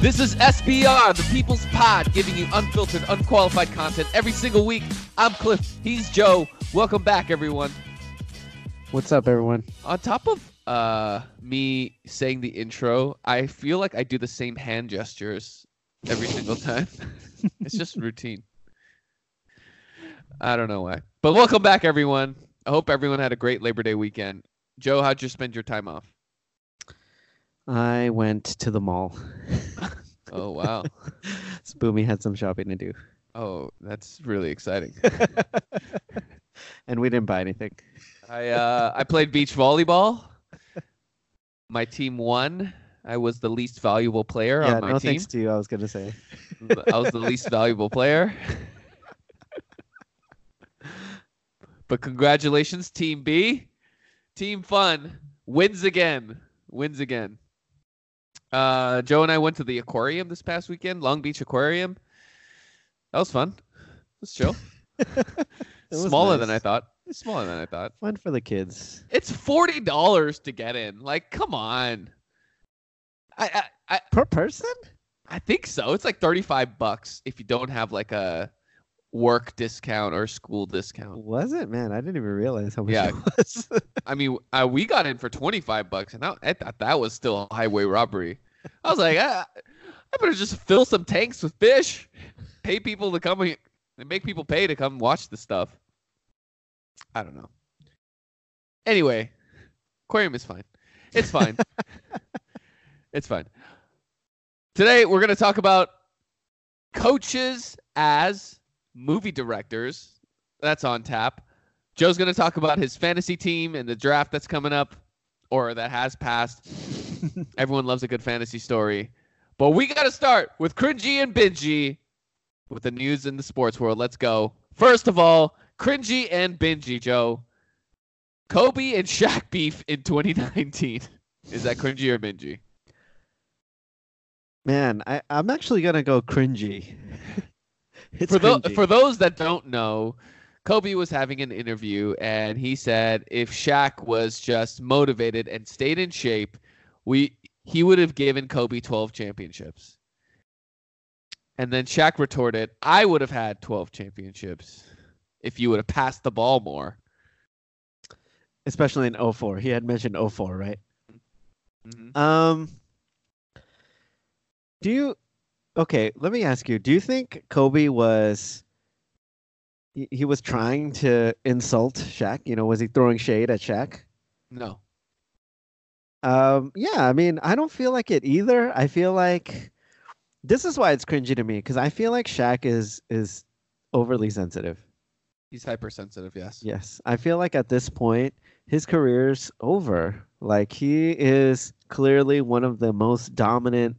This is SBR, the People's Pod, giving you unfiltered, unqualified content every single week. I'm Cliff. He's Joe. Welcome back, everyone. What's up, everyone? On top of uh, me saying the intro, I feel like I do the same hand gestures every single time. it's just routine. I don't know why. But welcome back, everyone. I hope everyone had a great Labor Day weekend. Joe, how'd you spend your time off? I went to the mall. Oh, wow. Spoomy had some shopping to do. Oh, that's really exciting. and we didn't buy anything. I uh, I played beach volleyball. My team won. I was the least valuable player yeah, on my no team. thanks to you, I was going to say. I was the least valuable player. but congratulations, Team B. Team Fun wins again. Wins again. Uh, Joe and I went to the aquarium this past weekend, Long Beach Aquarium. That was fun. It was chill. was Smaller nice. than I thought. Smaller than I thought. Fun for the kids. It's forty dollars to get in. Like, come on. I, I I Per person? I think so. It's like thirty five bucks if you don't have like a work discount or school discount. Was it? Man, I didn't even realize how much Yeah. it was. I mean, uh, we got in for twenty five bucks, and I, I thought that was still a highway robbery. I was like, I, I better just fill some tanks with fish, pay people to come and make people pay to come watch the stuff. I don't know. Anyway, aquarium is fine. It's fine. it's fine. Today we're gonna talk about coaches as movie directors. That's on tap. Joe's gonna talk about his fantasy team and the draft that's coming up, or that has passed. Everyone loves a good fantasy story. But we gotta start with cringy and bingy with the news in the sports world. Let's go. First of all, cringy and bingy, Joe. Kobe and Shaq beef in 2019. Is that cringy or bingy? Man, I, I'm actually going to go cringy. it's for, cringy. for those that don't know, Kobe was having an interview and he said if Shaq was just motivated and stayed in shape, we he would have given Kobe 12 championships. And then Shaq retorted, "I would have had 12 championships if you would have passed the ball more." Especially in 04. He had mentioned 04, right? Mhm. Um, do you? Okay, let me ask you. Do you think Kobe was? He, he was trying to insult Shaq. You know, was he throwing shade at Shaq? No. Um, yeah. I mean, I don't feel like it either. I feel like this is why it's cringy to me because I feel like Shaq is is overly sensitive. He's hypersensitive, yes. Yes, I feel like at this point his career's over. Like he is clearly one of the most dominant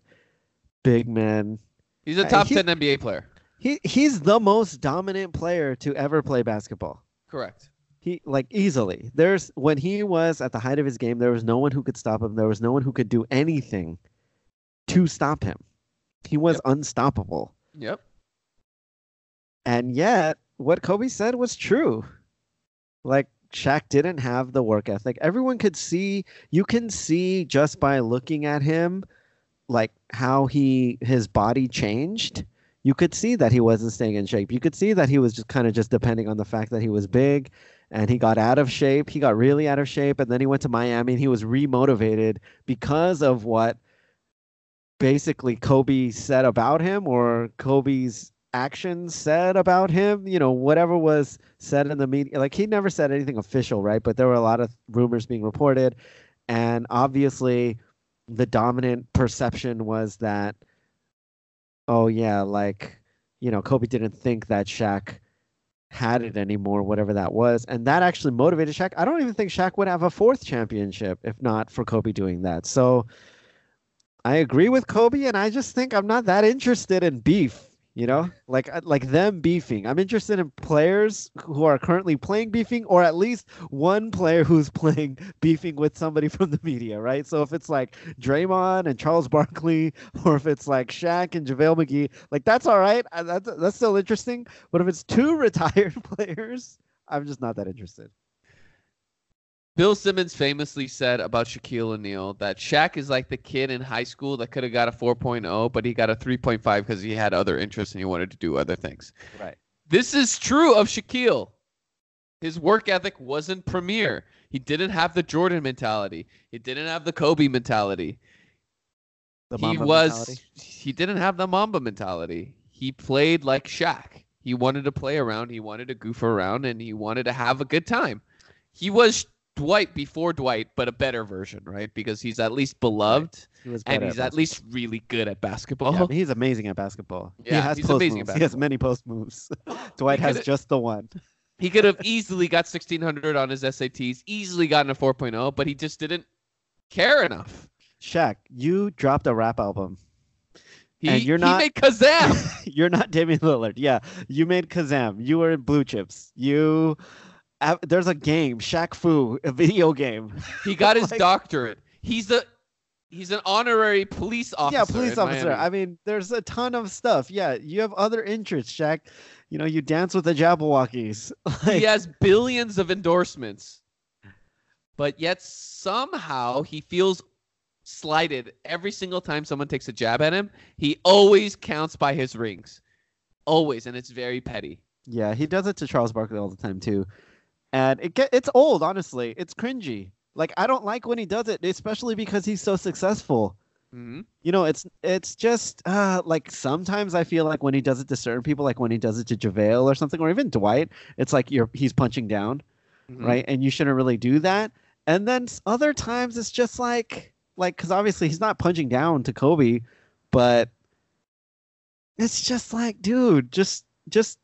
big men. He's a Uh, top he- 10 NBA player. He he's the most dominant player to ever play basketball. Correct. He like easily. There's when he was at the height of his game, there was no one who could stop him. There was no one who could do anything to stop him. He was unstoppable. Yep. And yet, what Kobe said was true. Like Shaq didn't have the work ethic. Everyone could see, you can see just by looking at him like how he his body changed. You could see that he wasn't staying in shape. You could see that he was just kind of just depending on the fact that he was big and he got out of shape. He got really out of shape and then he went to Miami and he was remotivated because of what basically Kobe said about him or Kobe's actions said about him, you know, whatever was said in the media. Like he never said anything official, right? But there were a lot of rumors being reported. And obviously, the dominant perception was that, oh, yeah, like, you know, Kobe didn't think that Shaq had it anymore, whatever that was. And that actually motivated Shaq. I don't even think Shaq would have a fourth championship if not for Kobe doing that. So I agree with Kobe, and I just think I'm not that interested in beef. You know, like uh, like them beefing. I'm interested in players who are currently playing beefing, or at least one player who's playing beefing with somebody from the media, right? So if it's like Draymond and Charles Barkley, or if it's like Shaq and JaVale McGee, like that's all right. Uh, That's that's still interesting. But if it's two retired players, I'm just not that interested. Bill Simmons famously said about Shaquille O'Neal that Shaq is like the kid in high school that could have got a 4.0, but he got a 3.5 because he had other interests and he wanted to do other things. Right. This is true of Shaquille. His work ethic wasn't premier. He didn't have the Jordan mentality. He didn't have the Kobe mentality. The he Mamba was mentality. he didn't have the Mamba mentality. He played like Shaq. He wanted to play around, he wanted to goof around, and he wanted to have a good time. He was Dwight before Dwight, but a better version, right? Because he's at least beloved He was and he's at basketball. least really good at basketball. Yeah, he's amazing at basketball. Yeah, he has he's post amazing at moves. He has many post moves. Dwight has just the one. He could have easily got 1600 on his SATs, easily gotten a 4.0, but he just didn't care enough. Shaq, you dropped a rap album. He, And you're he not- made Kazam. You're not Damian Lillard. Yeah, you made Kazam. You were in Blue Chips. You. There's a game, Shaq Fu, a video game. he got his Like- doctorate. He's a he's an honorary police officer. yeah, police officer. Miami. I mean, there's a ton of stuff. Yeah, you have other interests, Shaq. You know, you dance with the Jabbawockeez. Like, he has billions of endorsements, but yet somehow he feels slighted every single time someone takes a jab at him. He always counts by his rings, always, and it's very petty. Yeah, he does it to Charles Barkley all the time too, and it get it's old. Honestly, it's cringy. Like I don't like when he does it, especially because he's so successful. hmm You know, it's it's just uh, like sometimes I feel like when he does it to certain people, like when he does it to JaVale or something, or even Dwight, it's like you're he's punching down, Mhm. right? And you shouldn't really do that. And then other times it's just like like because obviously he's not punching down to Kobe, but it's just like, dude, just just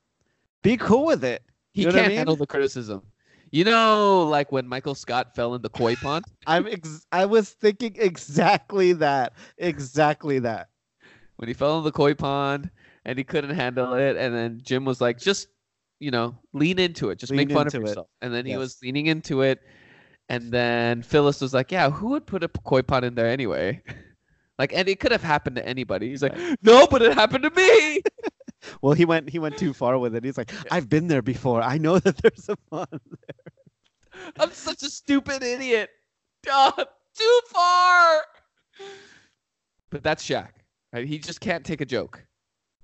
be cool with it. He You know can't mean? handle the criticism. You know, like when Michael Scott fell in the koi pond. I'm ex- I was thinking exactly that, exactly that. when he fell in the koi pond and he couldn't handle it and then jim was like just you know lean into it. Just Lean make fun of it. yourself. And then he was leaning into it and then phyllis was like yeah who would put a koi pond in there anyway? Like and it could have happened to anybody. He's like no but it happened to me Well, he went he went too far with it. He's like, I've been there before. I know that there's a pond. There. I'm such a stupid idiot too far but that's Shaq. Right? He just can't take a joke,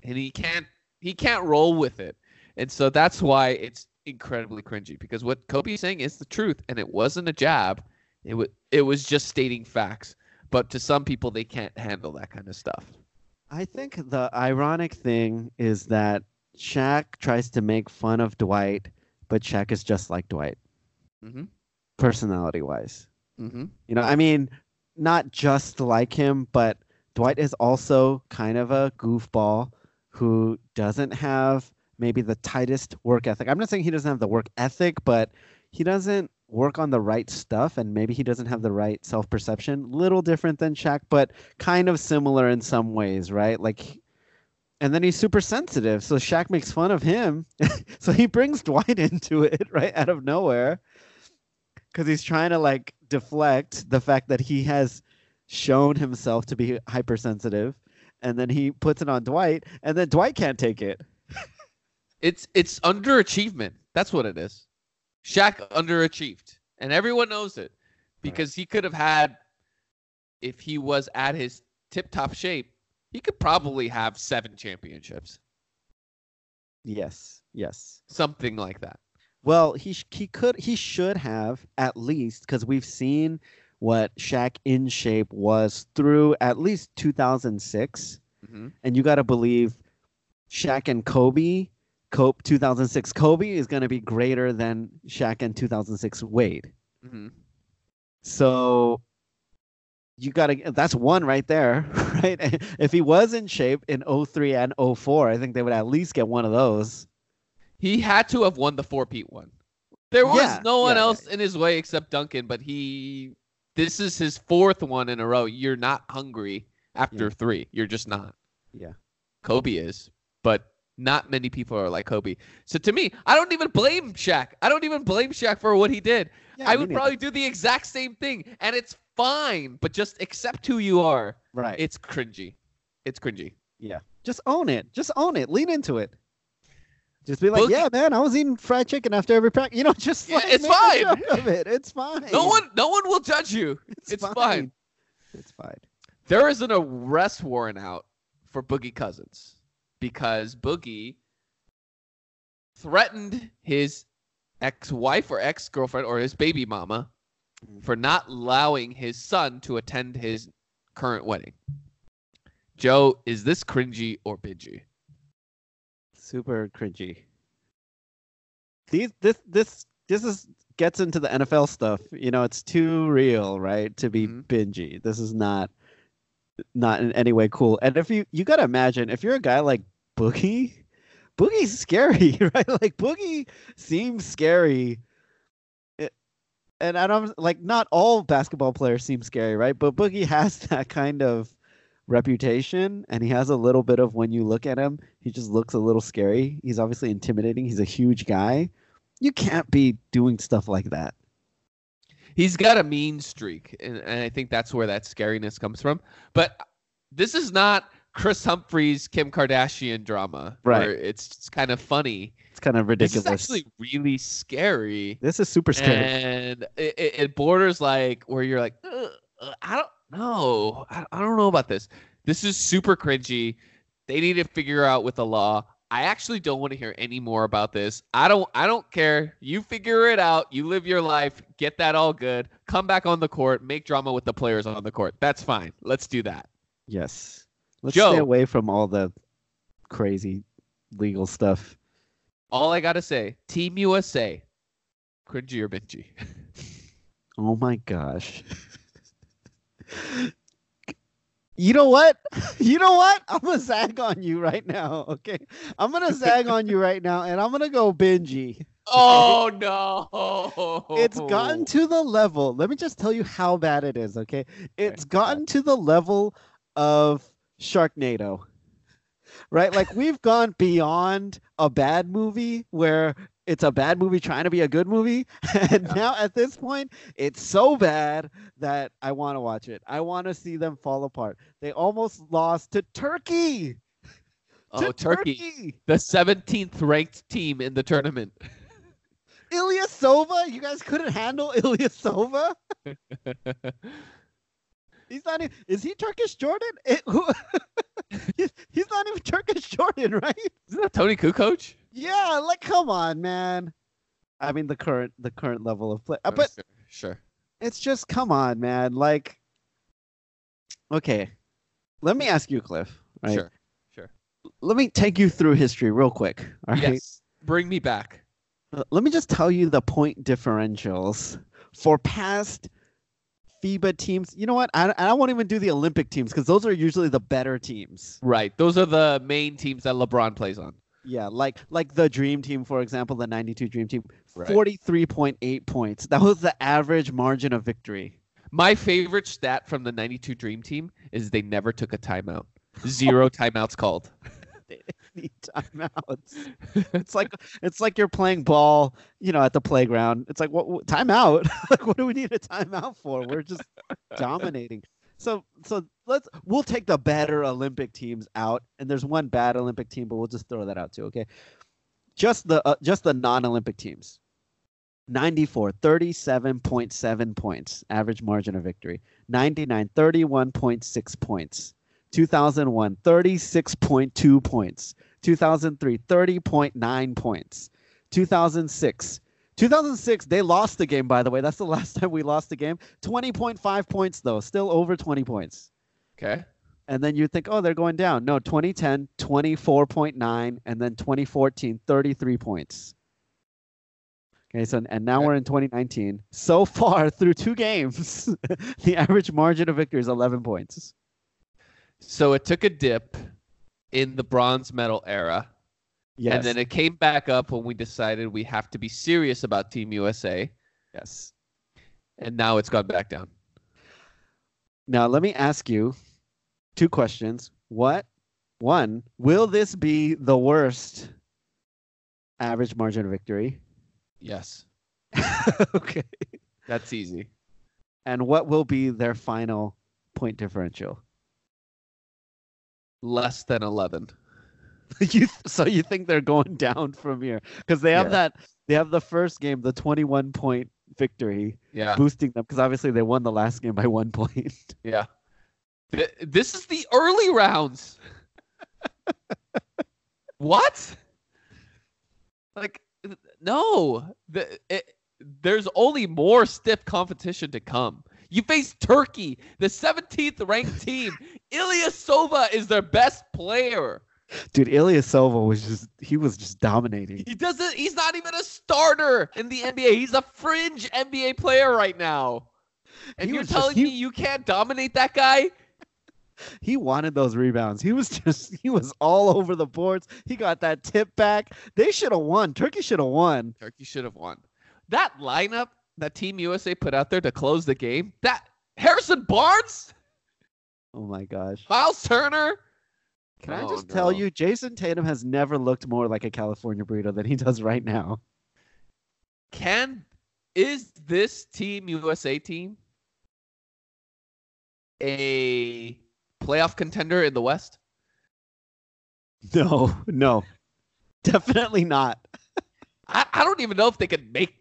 and he can't he can't roll with it, and so that's why it's incredibly cringy. Because what Kobe's saying is the truth, and it wasn't a jab. It was it was just stating facts. But to some people, they can't handle that kind of stuff. I think the ironic thing is that Shaq tries to make fun of Dwight, but Shaq is just like Dwight, Mm-hmm. personality wise. Mm-hmm. You know, I mean, not just like him, but Dwight is also kind of a goofball who doesn't have maybe the tightest work ethic. I'm not saying he doesn't have the work ethic, but he doesn't work on the right stuff and maybe he doesn't have the right self-perception. Little different than Shaq, but kind of similar in some ways, right? Like and then he's super sensitive, so Shaq makes fun of him. so he brings Dwight into it right out of nowhere because he's trying to like deflect the fact that he has shown himself to be hypersensitive and then he puts it on Dwight and then Dwight can't take it. It's it's underachievement. That's what it is. Shaq underachieved, and everyone knows it because he could have had, if he was at his tip-top shape, he could probably have seven championships, Yes. Yes. something like that. Well, he sh- he could he should have at least cuz we've seen what Shaq in shape was through at least 2006 hmm and you got to believe Shaq and Kobe Kobe 2006 Kobe is going to be greater than Shaq and 2006 Wade. hmm So you got to that's one right there, right? If he was in shape in 03 and 04, I think they would at least get one of those. He had to have won the four-peat one. There was Yeah, no one yeah, else in his way except Duncan, but he. This is his fourth one in a row. You're not hungry after Yeah. three. You're just not. Yeah. Kobe is, but not many people are like Kobe. So to me, I don't even blame Shaq. I don't even blame Shaq for what he did. Yeah, I would neither. probably do the exact same thing, and it's fine. But just accept who you are. right. It's cringy. It's cringy. yeah. Just own it. Just own it. Lean into it. Just be like, Boogie- yeah, man, I was eating fried chicken after every practice. You know, just Yeah, it's fine. Of it. It's fine. No one, no one will judge you. It's fine. It's fine. There is an arrest warrant out for Boogie Cousins because Boogie threatened his ex-wife or ex-girlfriend or his baby mama for not allowing his son to attend his current wedding. Joe, is this cringy or bingy? Super cringy. These this this this is gets into the NFL stuff. You know, it's too real, right? To be Mhm. bingy. This is not not in any way cool. And if you you gotta imagine if you're a guy like Boogie, Boogie's scary, right? Like Boogie seems scary. And I don't like not all basketball players seem scary, right? But Boogie has that kind of reputation and he has a little bit of when you look at him, he just looks a little scary. He's obviously intimidating. He's a huge guy. You can't be doing stuff like that. He's got a mean streak, and, and I think that's where that scariness comes from. But this is not Kris Humphries, Kim Kardashian drama, Right. Where it's kind of funny. It's kind of This ridiculous. is actually really scary. this is super scary. and it, it, it borders like where you're like, uh, I don't know, I, I don't know about this. This is super cringy. They need to figure out with the law. I actually don't want to hear any more about this. I don't. I don't care. You figure it out. You live your life. Get that all good. Come back on the court. Make drama with the players on the court. That's fine. Let's do that. yes. Let's Joe. stay away from all the crazy legal stuff. All I gotta say, Team USA, cringy or bingy. Oh my gosh. You know what? You know what? I'm gonna zag on you right now. Okay, I'm gonna zag on you right now, and I'm gonna go bingy. Oh no! It's gotten to the level. Let me just tell you how bad it is. Okay, it's gotten to the level of Sharknado. Right, like we've gone beyond a bad movie where it's a bad movie trying to be a good movie, and Yeah. now at this point, it's so bad that I want to watch it. I want to see them fall apart. They almost lost to Turkey. oh, to Turkey, the 17th ranked team in the tournament. Ilyasova, you guys couldn't handle Ilyasova. He's not even. Is he Turkish Jordan? It- who- he's, he's not even Turkish Jordan, right? Isn't that Toni Kukoc? Yeah, like come on, man. I mean the current the current level of play, uh, but sure, sure. it's just come on, man. Like, okay, let me ask you, Cliff. Right? Sure. Sure. Let me take you through history real quick. All right. Yes. Bring me back. Let me just tell you the point differentials for past FIBA teams. You know what? I, I won't even do the Olympic teams because those are usually the better teams. Right. Those are the main teams that LeBron plays on. Yeah, like like the Dream Team, for example, the '92 Dream Team, Right. forty-three point eight points. That was the average margin of victory. My favorite stat from the 92 Dream Team is they never took a timeout. Zero timeouts called. Need timeouts. It's like it's like you're playing ball, you know, at the playground. It's like what, what timeout? like what do we need a timeout for? We're just dominating. So so let's we'll take the better Olympic teams out, and there's one bad Olympic team, but we'll just throw that out too. Okay, just the uh, just the non-Olympic teams. 94 37.7 points average margin of victory 99 31.6 points 2001 36.2 points. 2003 30.9 points. 2006 2006 they lost the game by the way. That's the last time we lost the game. 20.5 points though. Still over 20 points. Okay. and then you think oh they're going down. No 2010 24.9 and then 2014 33 points. Okay so and now Okay. we're in 2019 so far through two games the average margin of victory is 11 points So it took a dip in the bronze medal era. yes And then it came back up when we decided we have to be serious about Team USA. yes And now it's gone back down. now let me ask you two questions what one will this be the worst average margin of victory Yes. okay That's easy. and what will be their final point differential Less than 11. you so you think they're going down from here because they have Yeah. that they have the first game the 21 point victory Yeah. boosting them because obviously they won the last game by one point Yeah. Th- This is the early rounds. what? Like, no. The, it, there's only more stiff competition to come. You face Turkey, the 17th ranked team. Ilyasova is their best player. dude Ilyasova was just he was just dominating He doesn't. He's not even a starter in the NBA. He's a fringe NBA player right now. And He you're was just- telling he- me you can't dominate that guy? he wanted those rebounds he was just he was all over the boards he got that tip back they should have won turkey should have won Turkey should have won. That lineup that Team USA put out there to close the game, that Harrison Barnes, oh my gosh Miles Turner. can i Oh, just tell you jayson tatum has never looked more like a california burrito than he does right now Can is this Team USA team a playoff contender in the West? no no definitely not I, I don't even know if they could make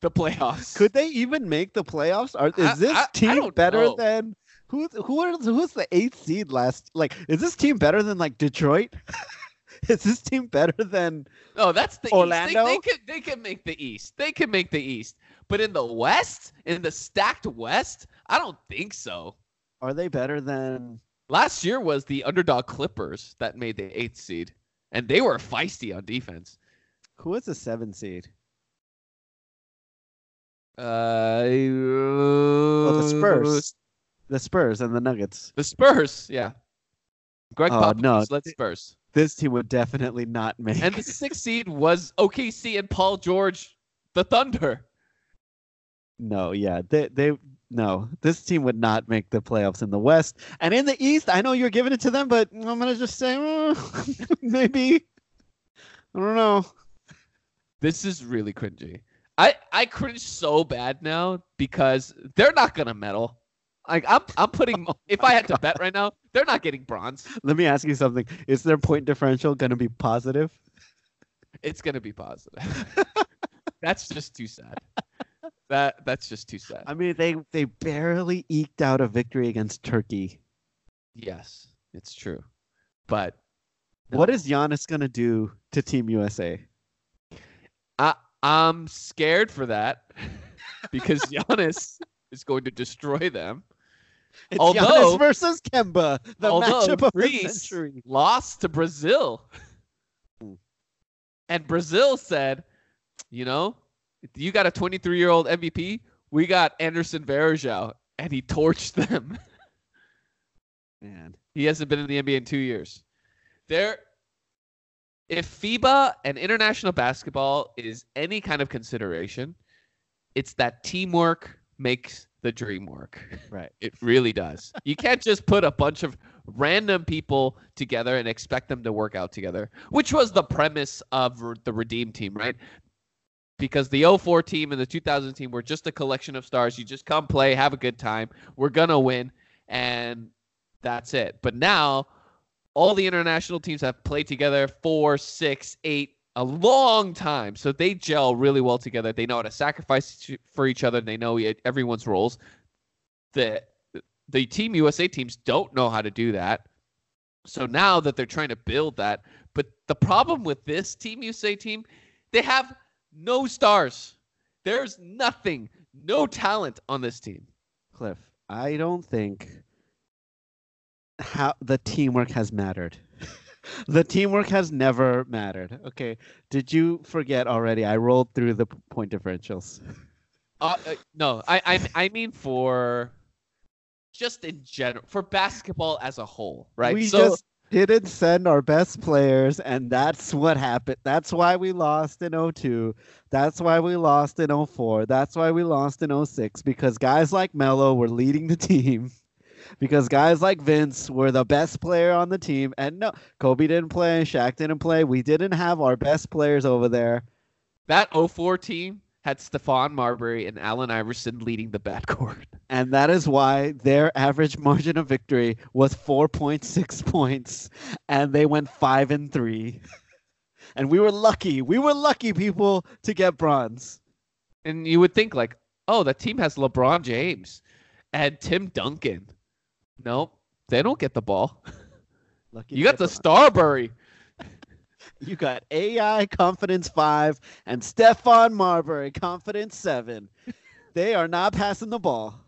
the playoffs. Could they even make the playoffs? Are, I- is this I- I team don't better know. than who? Who are who's the eighth seed last? Like, is this team better than like Detroit? is this team better than? Oh, that's the East. Orlando? They, they can they can make the East. They can make the East. But in the West, in the stacked West, I don't think so. Are they better than? Last year was the underdog Clippers that made the eighth seed, and they were feisty on defense. Who is the seven seed? Uh, Well, the Spurs, the Spurs, and the Nuggets. The Spurs, yeah. Greg Oh, Popovich no. led Spurs, This team would definitely not make. and the sixth seed was OKC and Paul George, the Thunder. no, yeah, they they no. This team would not make the playoffs in the West and in the East. I know you're giving it to them, but I'm gonna just say uh, maybe. I don't know. This is really cringy. I I cringe so bad now because they're not gonna medal. Like I'm I'm putting if I had to bet right now, they're not getting bronze. Let me ask you something. Is their point differential going to be positive? It's gonna be positive. that's just too sad. That that's just too sad. I mean, they they barely eked out a victory against Turkey. yes, it's true. But What No. is Giannis going to do to Team USA? I I'm scared for that because Giannis is going to destroy them. It's Although- Giannis versus Kemba, the matchup of the century. lost to Brazil. And Brazil said, you know, you got a 23 year old MVP. We got Anderson Varejao, and he torched them. Man, he hasn't been in the NBA in two years. There, if FIBA and international basketball is any kind of consideration, it's that teamwork makes the dream work. right. It really does. You can't just put a bunch of random people together and expect them to work out together, which was the premise of the Redeem team, right? Because the 04 team and the 2000 team were just a collection of stars. You just come play, have a good time. We're going to win. And that's it. But now, all the international teams have played together four, six, eight, a long time. So they gel really well together. They know how to sacrifice for each other. And They know everyone's roles. The the Team USA teams don't know how to do that. So now that they're trying to build that, but the problem with this Team USA team, they have no stars. There's nothing, no talent on this team. Cliff, I don't think how the teamwork has mattered. The teamwork has never mattered. Okay. Did you forget already? I rolled through the point differentials. Uh, uh, no, I, I I mean for just in general for basketball as a whole, right? We so just didn't send our best players, and that's what happened. That's why we lost in 02. That's why we lost in 04. That's why we lost in 06 because guys like Melo were leading the team. Because guys like Vince were the best player on the team. And no, Kobe didn't play, Shaq didn't play. We didn't have our best players over there. that 04 team had Stephon Marbury and Allen Iverson leading the backcourt. And that is why their average margin of victory was 4.6 points and they went 5 and 3. and we were lucky. We were lucky people to get bronze. And you would think like, oh, that team has LeBron James and Tim Duncan. Nope, they don't get the ball. Lucky You got the. Starbury. You got AI confidence 5 and Stephon Marbury confidence 7. They are not passing the ball.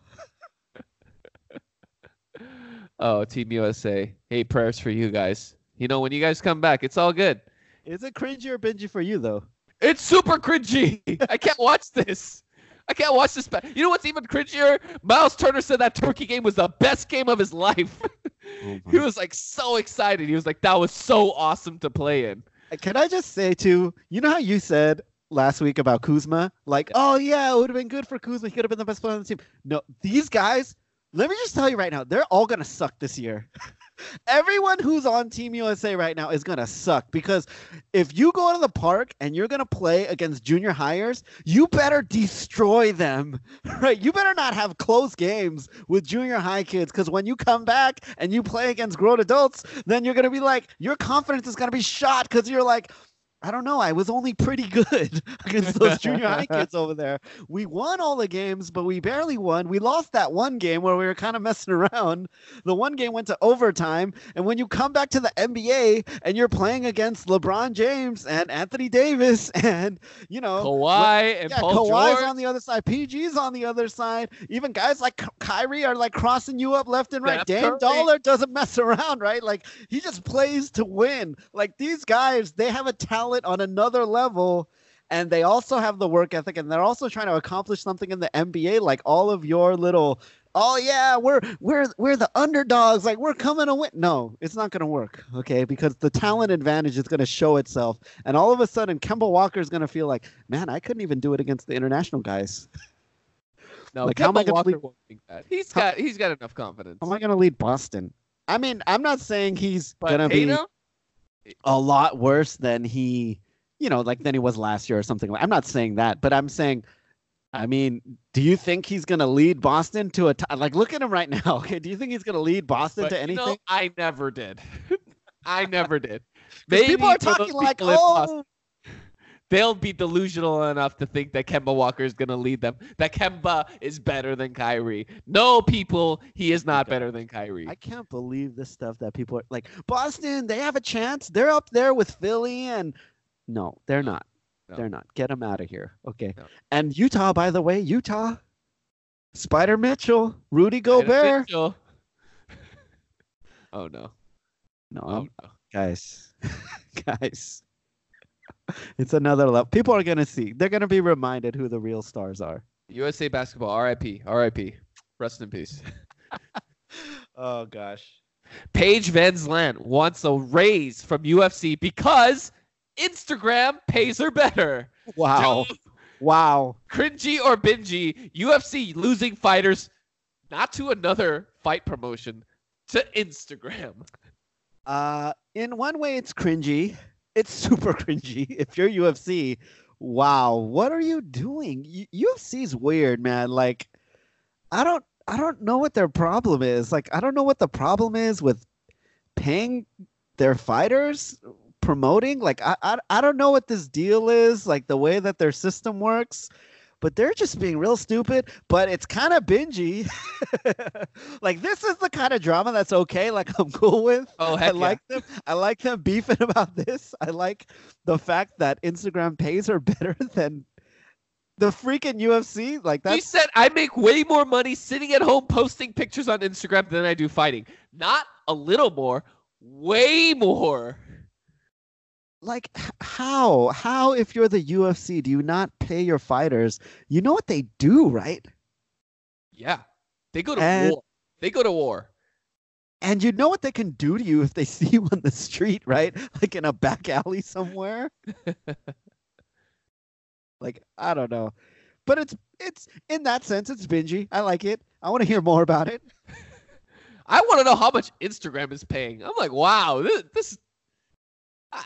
Oh, Team USA. Hey, prayers for you guys. You know, when you guys come back, it's all good. Is it cringy or bingy for you though? It's super cringy. I can't watch this. I can't watch this. Ba- you know what's even cringier? Miles Turner said that Turkey game was the best game of his life. Mm-hmm. he was like so excited. He was like, that was so awesome to play in. Can I just say too? You know how you said last week about Kuzma, like, oh yeah, it would have been good for Kuzma. He could have been the best player on the team. No, these guys. Let me just tell you right now, they're all gonna suck this year. Everyone who's on Team USA right now is gonna suck because if you go to the park and you're gonna play against junior hires, you better destroy them, right? You better not have close games with junior high kids because when you come back and you play against grown adults, then you're gonna be like, your confidence is gonna be shot because you're like, I don't know. I was only pretty good against those junior high kids over there. We won all the games, but we barely won. We lost that one game where we were kind of messing around. The one game went to overtime. And when you come back to the NBA and you're playing against LeBron James and Anthony Davis and, you know, Kawhi and yeah, Paul Kawhi's George. on the other side. PG's on the other side. Even guys like Ky- Kyrie are like crossing you up left and right. Steph Dame Curry. Dollar doesn't mess around, right? Like he just plays to win. Like these guys, they have a talent on another level. And they also have the work ethic, and they're also trying to accomplish something in the NBA. Like all of your little, oh yeah, we're we're we're the underdogs. Like we're coming to win. No, it's not going to work. Okay, because the talent advantage is going to show itself, and all of a sudden, Kemba Walker is going to feel like, man, I couldn't even do it against the international guys. No, Like, how am I Kemba gonna Walker leave- won't think that. He's How- got he's got enough confidence. How am I going to lead Boston? I mean, I'm not saying he's going to be a lot worse than he, you know, like than he was last year or something. Like, I'm not saying that, but I'm saying, I mean, do you think he's going to lead Boston to a t- like? Look at him right now. Okay, do you think he's going to lead Boston but to you anything? know, I never did. I never did. 'Cause people are talking like, people Boston, oh, they'll be delusional enough to think that Kemba Walker is going to lead them. That Kemba is better than Kyrie. No, people, he is not better than Kyrie. I can't believe this stuff that people are like Boston. They have a chance. They're up there with Philly, and no, they're not. No. They're not. Get them out of here. Okay. No. And Utah, by the way, Utah, Spider Mitchell, Rudy Gobert. Mitchell. oh no! No, Oh no! guys, guys, it's another level. People are gonna see. They're gonna be reminded who the real stars are. USA basketball. R.I.P. R.I.P. Rest in peace. Oh gosh. Paige VanZant wants a raise from UFC because Instagram pays her better. Wow. Joe, Wow. cringy or bingy, UFC losing fighters not to another fight promotion, to Instagram. Uh, in one way, it's cringy. It's super cringy. If you're UFC, wow, what are you doing? UFC's weird, man. Like, I don't, I don't know what their problem is. Like, I don't know what the problem is with paying their fighters, promoting. Like, I, I, I don't know what this deal is. Like the way that their system works. But they're just being real stupid. But it's kind of bingy. like this is the kind of drama that's okay. Like I'm cool with. Oh, I heck yeah. like them. I like them beefing about this. I like the fact that Instagram pays are better than the freaking UFC. Like She that's said, I make way more money sitting at home posting pictures on Instagram than I do fighting. Not a little more, way more. Like how how if you're the UFC do you not pay your fighters? You know what they do, right? Yeah. They go to And- war. They go to war. And you know what they can do to you if they see you on the street, right? Like in a back alley somewhere. like I don't know, but it's it's in that sense it's bingy. I like it. I want to hear more about it. I want to know how much Instagram is paying. I'm like, wow, this. this uh,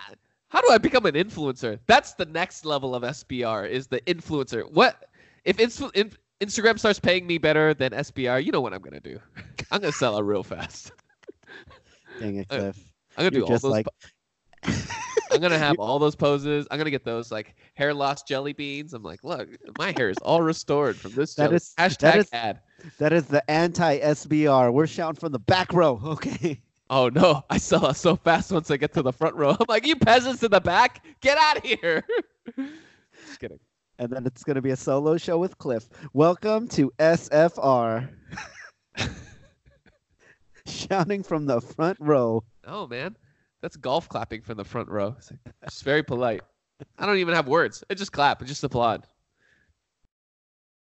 How do I become an influencer? That's the next level of SBR is the influencer. What if influ- in, Instagram starts paying me better than SBR? You know what I'm gonna do? I'm gonna sell it real fast. Dang it, Uh, Cliff. I'm gonna You're do all those. like po- I'm gonna have all those poses. I'm gonna get those like hair loss jelly beans. I'm like, look, my hair is all restored from this. That jelly. is- hashtag that is- ad. that is the anti SBR. We're shouting from the back row. Okay. Oh no, I sell out so fast once I get to the front row. I'm like, you peasants in the back, get out of here. Just kidding. And then it's gonna be a solo show with Cliff. Welcome to SFR. Shouting from the front row. Oh man, that's golf clapping from the front row. It's, like, it's very polite. I don't even have words. I just clap. I just applaud.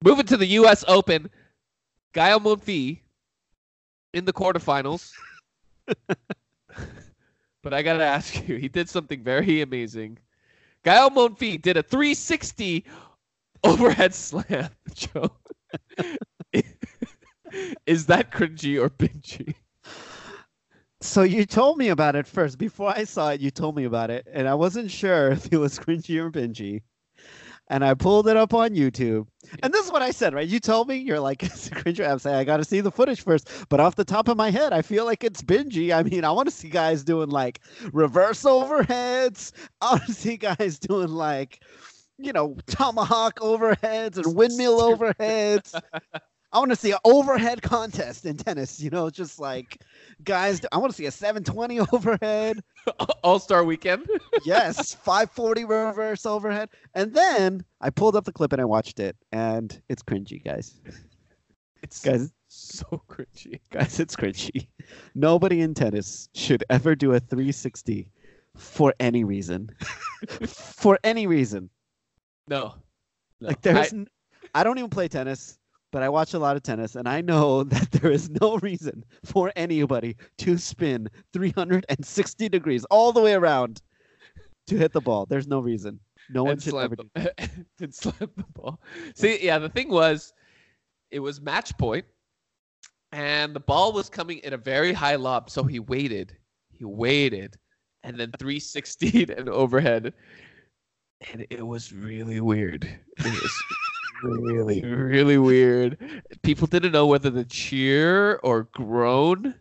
Moving to the U.S. Open, Gael Monfils in the quarterfinals. but I gotta ask you, he did something very amazing. Gael Monfils did a 360 overhead slam, Joe. Is that cringy or bingy? So you told me about it first. Before I saw it, you told me about it, and I wasn't sure if it was cringy or bingy. And I pulled it up on YouTube. And this is what I said, right? You told me you're like it's cringy. I'm saying I got to see the footage first. But off the top of my head, I feel like it's bingy. I mean, I want to see guys doing like reverse overheads. I want to see guys doing like, you know, tomahawk overheads and windmill overheads. I want to see an overhead contest in tennis. You know, just like guys. I want to see a 720 overhead. All Star Weekend. Yes, 540 reverse overhead. And then I pulled up the clip and I watched it, and it's cringy, guys. It's Guys, so cringy. guys, it's cringy. Nobody in tennis should ever do a 360 for any reason. for any reason. No. no. Like there's, I, n- I don't even play tennis, but I watch a lot of tennis, and I know that there is no reason for anybody to spin 360 degrees all the way around to hit the ball. There's no reason. No one should ever do. the, and the ball. See, yeah, the thing was, it was match point, and the ball was coming in a very high lob, so he waited, he waited, and then 360'd and overhead, and it was really weird. It was really, really weird. People didn't know whether to cheer or groan.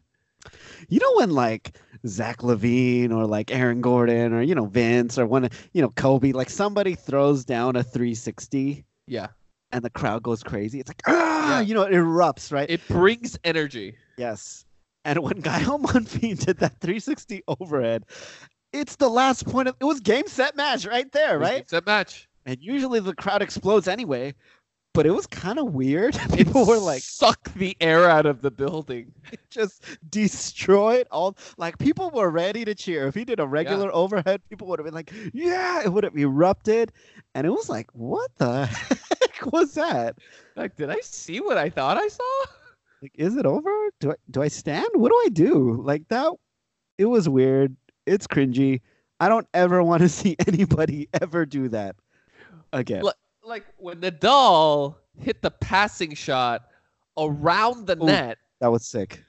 You know when like Zach LaVine or like Aaron Gordon or you know Vince or when you know Kobe, like somebody throws down a 360 Yeah, and the crowd goes crazy. It's like ah, Yeah. you know, it erupts, right? it brings energy. Yes. And when Gael Monfils did that 360 overhead, it's the last point of it was game set match right there, right? A match. And usually the crowd explodes anyway, but it was kind of weird. It People were like suck the air out of the building. just destroyed all like people were ready to cheer. If he did a regular overhead, people would have been like, Yeah, it would have erupted. And it was like, what the heck was that? Like, did I see what I thought I saw? Like, is it over? Do I do I stand? What do I do? Like that it was weird. It's cringy. I don't ever want to see anybody ever do that again. Look, Like when Nadal hit the passing shot around the Ooh. net, That was sick.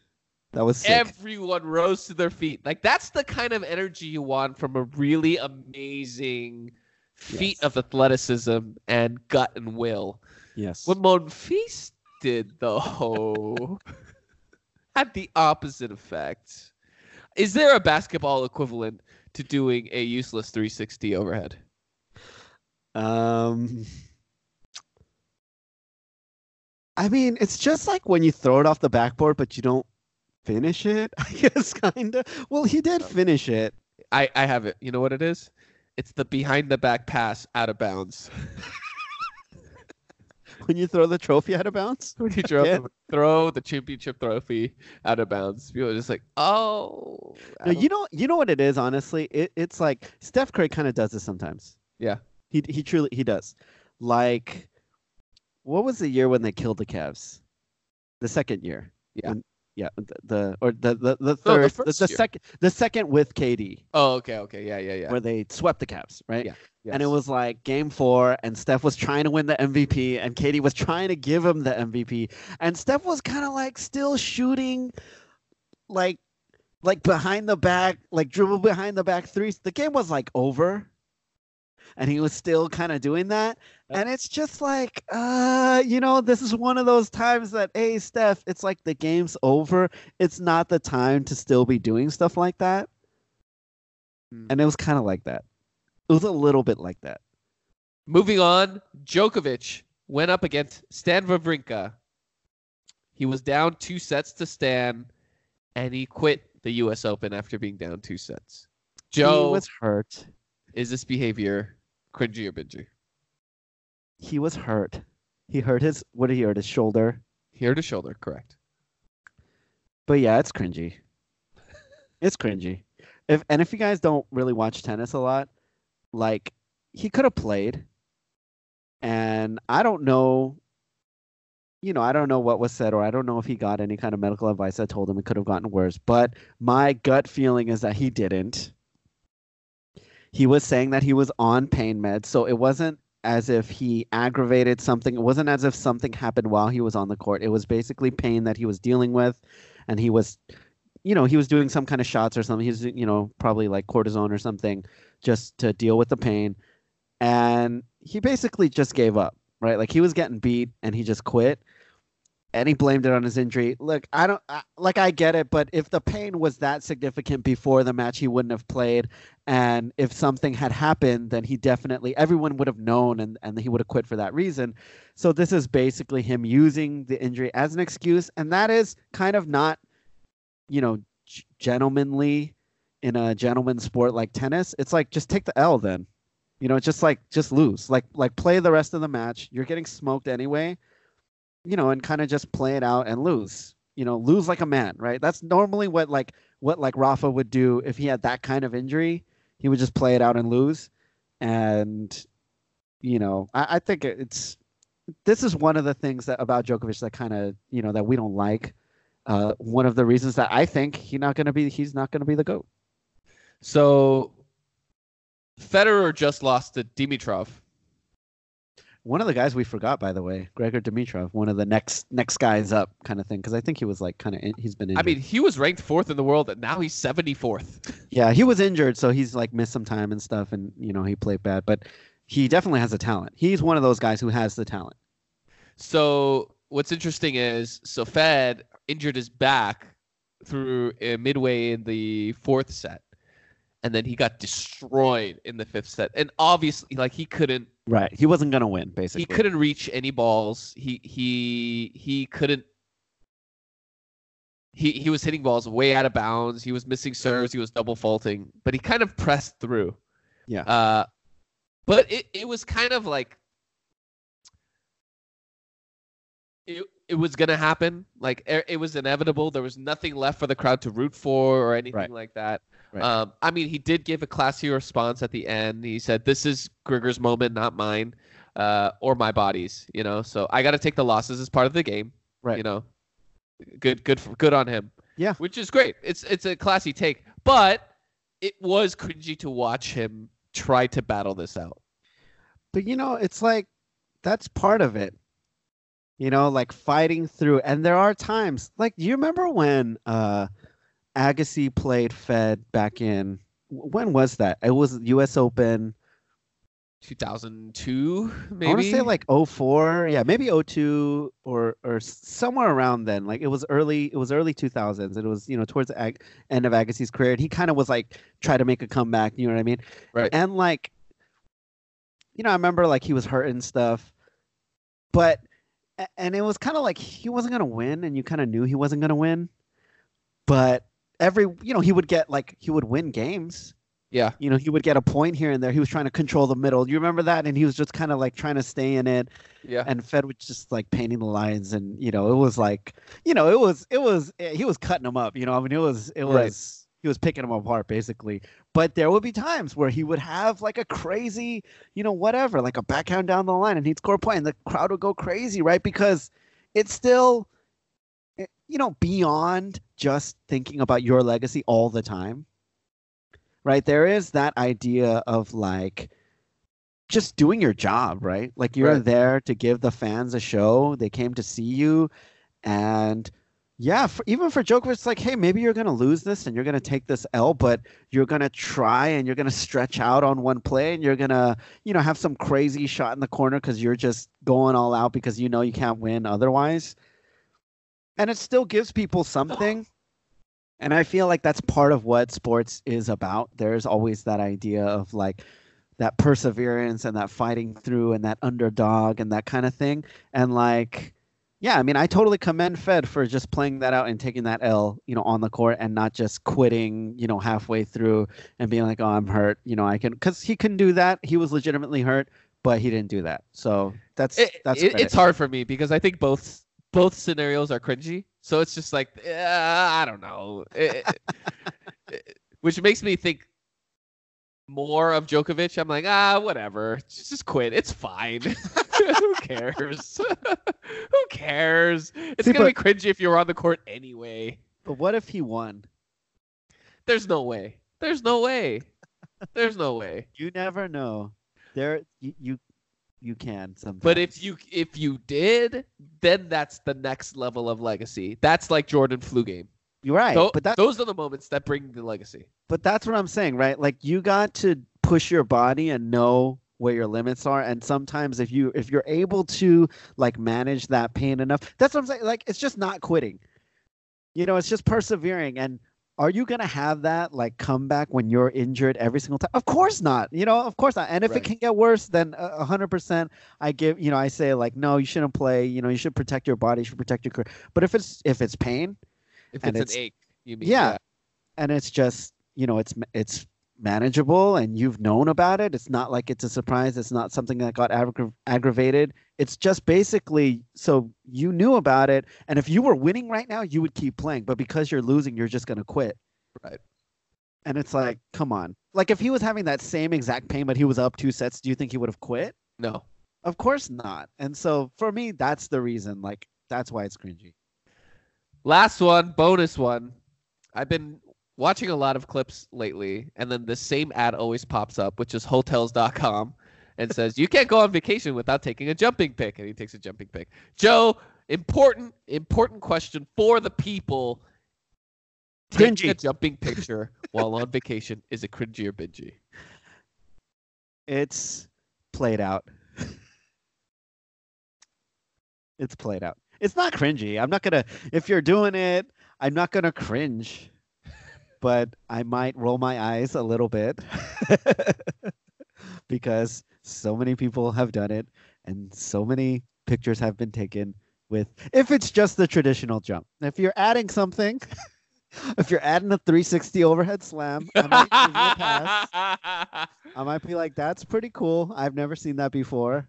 That was sick. everyone rose to their feet. Like that's the kind of energy you want from a really amazing feat Yes. of athleticism and gut and will. yes. What Monfils did though had the opposite effect. Is there a basketball equivalent to doing a useless 360 overhead? Um, I mean, it's just like when you throw it off the backboard, but you don't finish it. I guess kind of. Well, he did finish it. I, I have it. You know what it is? It's the behind the back pass out of bounds. When you throw the trophy out of bounds. when you throw, Yeah. throw the championship trophy out of bounds, people are just like, oh. No, you know, you know what it is. Honestly, it, it's like Steph Curry kind of does this sometimes. Yeah. He he truly he does. Like, what was the year when they killed the Cavs? The second year. Yeah. When- yeah. The, the or the the, the No, the third the, second the second with KD Oh, okay, okay, yeah, yeah, yeah. where they swept the Cavs, right? Yeah, And it was like game four, and Steph was trying to win the MVP, and KD was trying to give him the MVP. And Steph was kind of like still shooting, like like behind the back, like dribble behind the back threes. The game was like over. And he was still kind of doing that. And it's just like, uh, you know, this is one of those times that, hey, Steph, it's like the game's over. It's not the time to still be doing stuff like that. Hmm. And it was kind of like that. It was a little bit like that. Moving on, Djokovic went up against Stan Wawrinka. He was down two sets to Stan, and he quit the U.S. Open after being down two sets. Joe, he was hurt. is this behavior cringy or bingy? He was hurt. He hurt his what did he hurt his shoulder? He hurt his shoulder, correct. But yeah, it's cringy. it's cringy. If and if you guys don't really watch tennis a lot, like he could have played. And I don't know you know, I don't know what was said or I don't know if he got any kind of medical advice that told him it could have gotten worse, but my gut feeling is that he didn't. He was saying that he was on pain meds, so it wasn't as if he aggravated something. It wasn't as if something happened while he was on the court. It was basically pain that he was dealing with, and he was, you know, he was doing some kind of shots or something. He's, you know, probably like cortisone or something just to deal with the pain. And he basically just gave up, right? Like he was getting beat and he just quit and he blamed it on his injury. Look, I don't I, like I get it, but if the pain was that significant before the match, he wouldn't have played. And if something had happened, then he definitely everyone would have known, and and he would have quit for that reason. So this is basically him using the injury as an excuse, and that is kind of not, you know, g- gentlemanly in a gentleman sport like tennis. It's like just take the L then. You know, just like just lose. Like like play the rest of the match. You're getting smoked anyway you know, and kind of just play it out and lose. You know, lose like a man, right? That's normally what like what like Rafa would do if he had that kind of injury. He would just play it out and lose. And you know, I, I think it's this is one of the things that about Djokovic that kind of you know that we don't like. Uh, one of the reasons that I think he's not going to be he's not going to be the goat. So Federer just lost to Dimitrov. One of the guys we forgot, by the way, Grigor Dimitrov, one of the next next guys up kind of thing, because I think he was like kind of he's been. Injured. I mean, he was ranked fourth in the world, and now he's seventy fourth. yeah, he was injured, so he's like missed some time and stuff, and you know he played bad, but he definitely has the talent. He's one of those guys who has the talent. So what's interesting is so Fed injured his back through uh, midway in the fourth set, and then he got destroyed in the fifth set, and obviously, like he couldn't Right. He wasn't gonna win, basically. he couldn't reach any balls. He he he couldn't. He he was hitting balls way out of bounds. He was missing serves. He was double faulting, but he kind of pressed through. Yeah. Uh, but it it was kind of like. It, it was gonna happen. Like it, it was inevitable. There was nothing left for the crowd to root for or anything Right. like that. Right. Um, I mean, he did give a classy response at the end. He said, "This is Grigor's moment, not mine, uh, or my body's." You know, so I got to take the losses as part of the game. Right. You know, good, good, good on him. Yeah. Which is great. It's it's a classy take, but it was cringy to watch him try to battle this out. But you know, it's like that's part of it. You know, like fighting through. And there are times, like, do you remember when uh Agassi played Fed back in when was that? It was US Open. 2002, maybe. I want to say like 04, yeah, maybe 02 or or somewhere around then. Like it was early, it was early 2000s. It was you know towards the ag- end of Agassi's career. And he kind of was like try to make a comeback. You know what I mean? Right. And like, you know, I remember like he was hurt and stuff, but and it was kind of like he wasn't gonna win, and you kind of knew he wasn't gonna win, but every you know he would get like he would win games yeah. you know, he would get a point here and there. He was trying to control the middle. You remember that? And he was just kind of like trying to stay in it. Yeah. And Fed was just like painting the lines, and you know, it was like, you know, it was, it was, eh, he was cutting them up. You know, I mean, it was, it Right. was, he was picking them apart basically. But there would be times where he would have like a crazy, you know, whatever, like a backhand down the line, and he'd score a point, and the crowd would go crazy, right? Because it's still, eh, you know, beyond just thinking about your legacy all the time right? There is that idea of like just doing your job, right? Like you're Right. there to give the fans a show. They came to see you and Yeah, for, even for Djokovic, it's like, hey, maybe you're going to lose this and you're going to take this L, but you're going to try and you're going to stretch out on one play and you're going to, you know, have some crazy shot in the corner because you're just going all out because you know you can't win otherwise. And it still gives people something. And I feel like that's part of what sports is about. There's always that idea of like that perseverance and that fighting through and that underdog and that kind of thing. And like, yeah, I mean, I totally commend Fed for just playing that out and taking that L, you know, on the court and not just quitting, you know, halfway through and being like, "Oh, I'm hurt," you know, I can because he can do that. He was legitimately hurt, but he didn't do that. So that's It, that's it- it's hard for me because I think both both scenarios are cringy. So it's just like uh, I don't know, It- which makes me think more of Djokovic. I'm like, ah, whatever, just, just quit. It's fine. Who cares? Who cares? It's See, gonna be cringy if you're on the court anyway. But what if he won? There's no way. There's no way. There's no way. You never know. There, you you, you can sometimes. But if you if you did, then that's the next level of legacy. That's like Jordan flu game. you're right, but that those are the moments that bring the legacy. But that's what I'm saying, right? Like you got to push your body and know where your limits are. And sometimes if you if you're able to like manage that pain enough that's what i'm saying. Like it's just not quitting. You know it's just persevering. And are you going to have that like comeback when you're injured every single time of course not. You know of course not. And if Right. it can get worse then uh, hundred percent i give you know i say like no you shouldn't play. You know you should protect your body. You should protect your career. But if it's if it's pain If it's, it's- an ache, you mean? yeah. and it's just you know it's it's manageable and you've known about it. It's not like it's a surprise. It's not something that got aggra- aggravated. It's just basically so you knew about it. And if you were winning right now you would keep playing. But because you're losing you're just going to quit. Right. and it's like come on. Like if he was having that same exact pain but he was up two sets do you think he would have quit? No. of course not. And so for me that's the reason. Like that's why it's cringy. Last one, bonus one. I've been watching a lot of clips lately, and then the same ad always pops up, which is hotels.com, and says, You can't go on vacation without taking a jumping pic. And he takes a jumping pic. Joe, important, important question for the people. Taking a jumping picture while on vacation is it cringy or bingy? it's played out. it's played out. It's not cringy. I'm not gonna. If you're doing it, I'm not gonna cringe, but I might roll my eyes a little bit because so many people have done it, and so many pictures have been taken with. If it's just the traditional jump, if you're adding something. If you're adding a 360 overhead slam, I might. I might be like, that's pretty cool. I've never seen that before.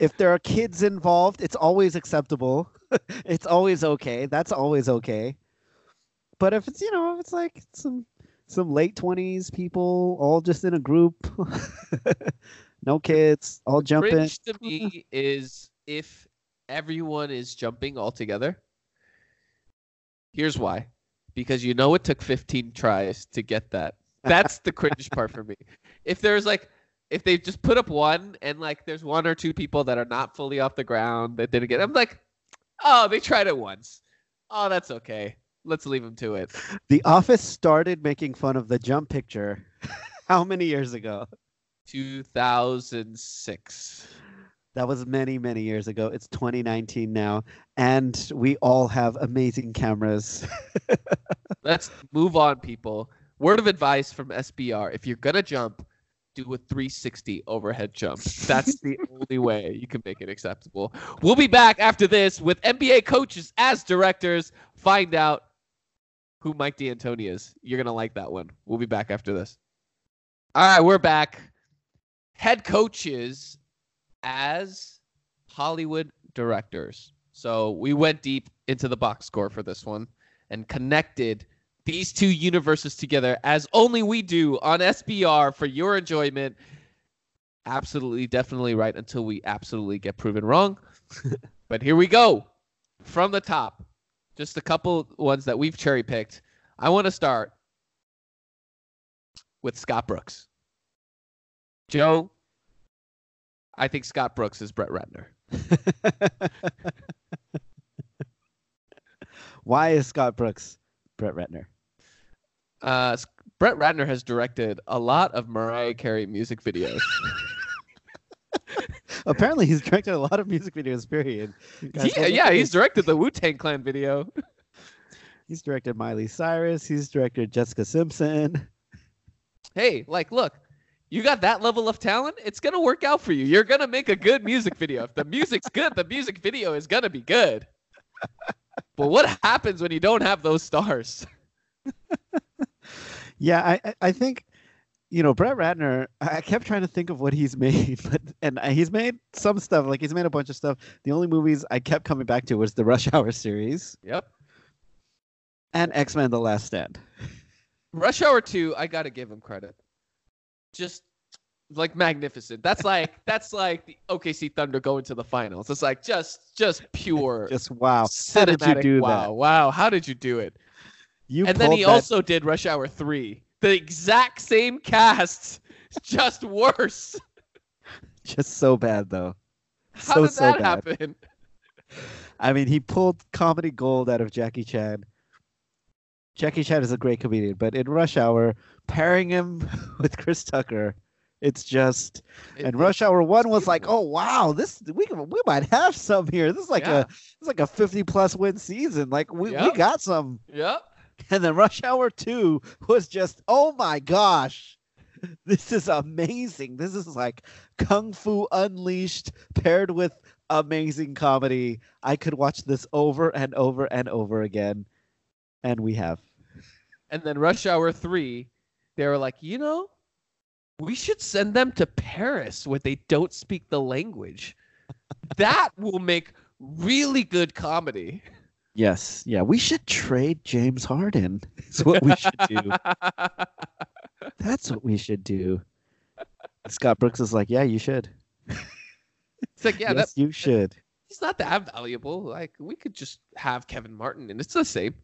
If there are kids involved, it's always acceptable. it's always okay. That's always okay. But if it's, you know, if it's like some some late 20s people all just in a group, no kids, all jumping. Cringe to me is if everyone is jumping all together. Here's why. Because you know it took 15 tries to get that. That's the cringe part for me. If there's like if they just put up one and like there's one or two people that are not fully off the ground that didn't get I'm like, "Oh, they tried it once. Oh, that's okay. Let's leave them to it." The Office started making fun of the jump picture how many years ago? 2006. That was many, many years ago. It's 2019 now, and we all have amazing cameras. Let's move on, people. Word of advice from SBR: If you're gonna jump, do a 360 overhead jump. That's the only way you can make it acceptable. We'll be back after this with NBA coaches as directors. Find out who Mike D'Antoni is. You're gonna like that one. We'll be back after this. All right, we're back. Head coaches as Hollywood directors. So we went deep into the box score for this one and connected these two universes together as only we do on SBR for your enjoyment. Absolutely, definitely right until we absolutely get proven wrong. but here we go from the top. Just a couple ones that we've cherry picked. I want to start with Scott Brooks. Joe, I think Scott Brooks is Brett Ratner. Why is Scott Brooks Brett Ratner? Uh, Brett Ratner has directed a lot of Mariah Carey music videos. Apparently, he's directed a lot of music videos. Period. Guys, yeah, he's directed the Wu Tang Clan video. he's directed Miley Cyrus. He's directed Jessica Simpson. Hey, like, look, you got that level of talent, it's gonna work out for you. You're gonna make a good music video. If the music's good, the music video is gonna be good. But what happens when you don't have those stars? Yeah, I- I think you know Brett Ratner. I kept trying to think of what he's made, but and he's made some stuff. Like he's made a bunch of stuff. The only movies I kept coming back to was the Rush Hour series Yep. and X Men: The Last Stand. Rush Hour 2, I gotta give him credit. Just like magnificent. That's like that's like the OKC Thunder going to the finals. It's like just just pure Just wow. How did you do wow, that? wow. How did you do it? You and then he that- also did Rush Hour 3. The exact same cast, just worse. just so bad though. How so did so that bad. happen? I mean, he pulled comedy gold out of Jackie Chan. Jackie Chan is a great comedian, but in Rush Hour, pairing him with Chris Tucker, it's just It- and Rush Hour One was like, oh wow, this we we might have some here. This is like Yeah. a it's like a fifty plus win season. Like we, we got some. Yep. And then Rush Hour Two was just, oh my gosh, this is amazing. This is like Kung Fu Unleashed paired with amazing comedy. I could watch this over and over and over again, and we have. And then Rush Hour 3, they were like, you know, we should send them to Paris where they don't speak the language. that will make really good comedy. Yes, yeah, we should trade James Harden. That's what we should do. That's what we should do. Scott Brooks is like, yeah, you should. It's like, yeah, yes, that, you should. he's not that valuable. Like, we could just have Kevin Martin, and it's the same.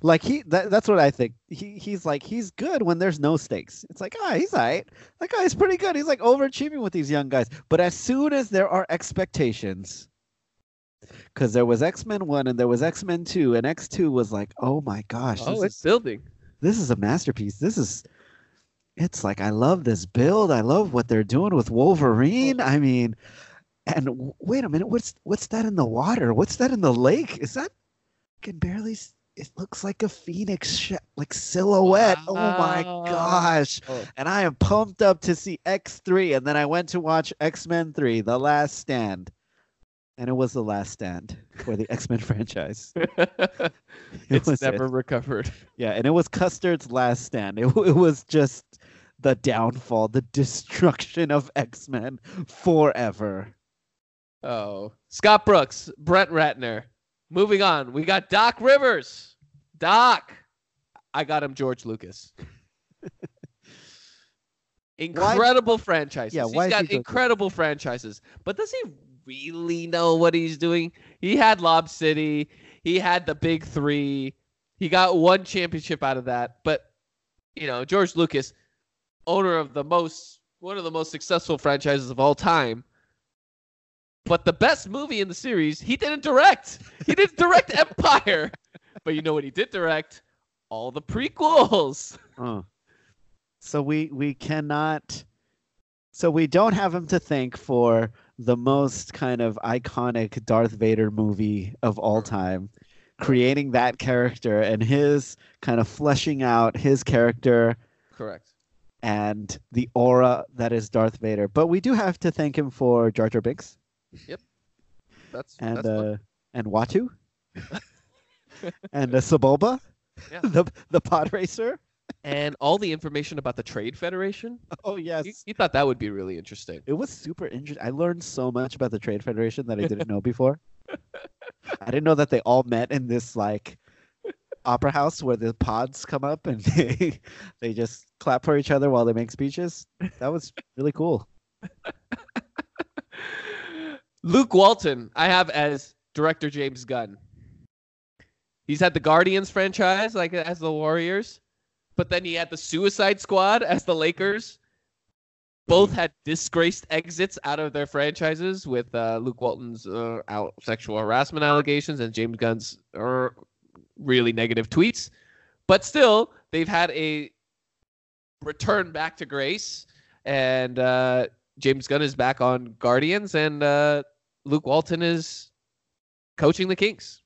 Like he, that, that's what I think. He, he's like, he's good when there's no stakes. It's like, ah, he's alright. That guy's pretty good. He's like overachieving with these young guys. But as soon as there are expectations, because there was X Men One and there was X Men Two, and X Two was like, oh my gosh, Oh, it's is building. this is a masterpiece. This is it's like I love this build. I love what they're doing with Wolverine. I mean, and w- wait a minute, what's what's that in the water? What's that in the lake? Is that I can barely s- it looks like a phoenix sh- like silhouette. Oh my gosh. Oh. And I am pumped up to see X3 and then I went to watch X-Men 3, The Last Stand. And it was The Last Stand for the X-Men franchise. It it's was it. never recovered. Yeah, and it was Custer's last stand. It, it was just the downfall, the destruction of X Men forever. Oh, Scott Brooks, Brett Ratner. Moving on, we got Doc Rivers. Doc, I got him George Lucas. Incredible franchises. Yeah, he's why got he incredible franchises. But does he really know what he's doing? He had Lob City. He had the big three. He got one championship out of that. But you know, George Lucas, owner of the most one of the most successful franchises of all time. But the best movie in the series, he didn't direct. He didn't direct Empire. But you know what he did direct? All the prequels. Oh. So we we cannot. So we don't have him to thank for the most kind of iconic Darth Vader movie of all time, creating that character and his kind of fleshing out his character Correct. and the aura that is Darth Vader. But we do have to thank him for Jar Jar Binks. That's and that's uh, and Watto, and uh, Sebulba, Yeah. the the pod racer. And all the information about the Trade Federation. Oh yes, You, you thought that would be really interesting. it was super interesting. I learned so much about the Trade Federation that I didn't know before. I didn't know that they all met in this like opera house where the pods come up and they they just clap for each other while they make speeches. That was really cool. Luke Walton, I have as director James Gunn. He's had the Guardians franchise, like as the Warriors, but then he had the Suicide Squad as the Lakers. both had disgraced exits out of their franchises with uh, Luke Walton's uh, out sexual harassment allegations and James Gunn's uh, really negative tweets. But still, they've had a return back to grace, and uh, James Gunn is back on Guardians, and uh, Luke Walton is coaching the Kings.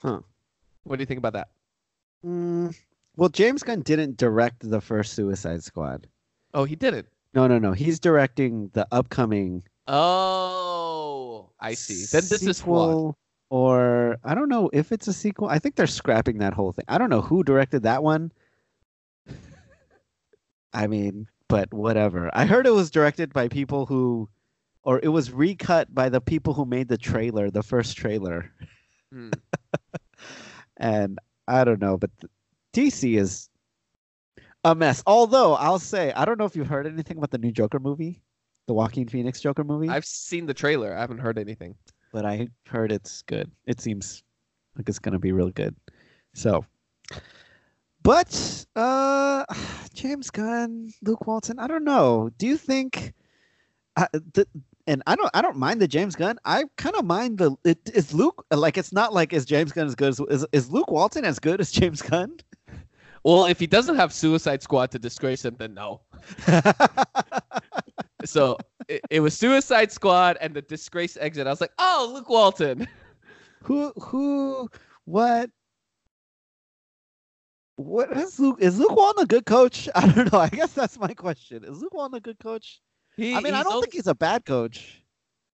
Huh. What do you think about that? Mm, well, James Gunn didn't direct the first Suicide Squad. Oh, he didn't. No, no, no. He's directing the upcoming. Oh, I see. Then this is what. sequel, Or I don't know if it's a sequel. I think they're scrapping that whole thing. I don't know who directed that one. I mean, but whatever. I heard it was directed by people who, or it was recut by the people who made the trailer, the first trailer. Hmm. and I don't know, but th- DC is a mess. Although I'll say, I don't know if you've heard anything about the new Joker movie, the Joaquin Phoenix Joker movie, I've seen the trailer. I haven't heard anything. but I heard it's good. It seems like it's gonna be real good. So, but uh, James Gunn, Luke Walton, I don't know. Do you think? Uh, the, and I don't, I don't mind the James Gunn. I kind of mind the. It, is Luke like? It's not like is James Gunn as good as is, is Luke Walton as good as James Gunn? Well, if he doesn't have Suicide Squad to disgrace him, then no. So it, it was Suicide Squad and the disgrace exit. I was like, oh, Luke Walton. who who what what is Luke is Luke Walton a good coach? I don't know. I guess that's my question. Is Luke Walton a good coach? He, I mean, I don't al- think he's a bad coach.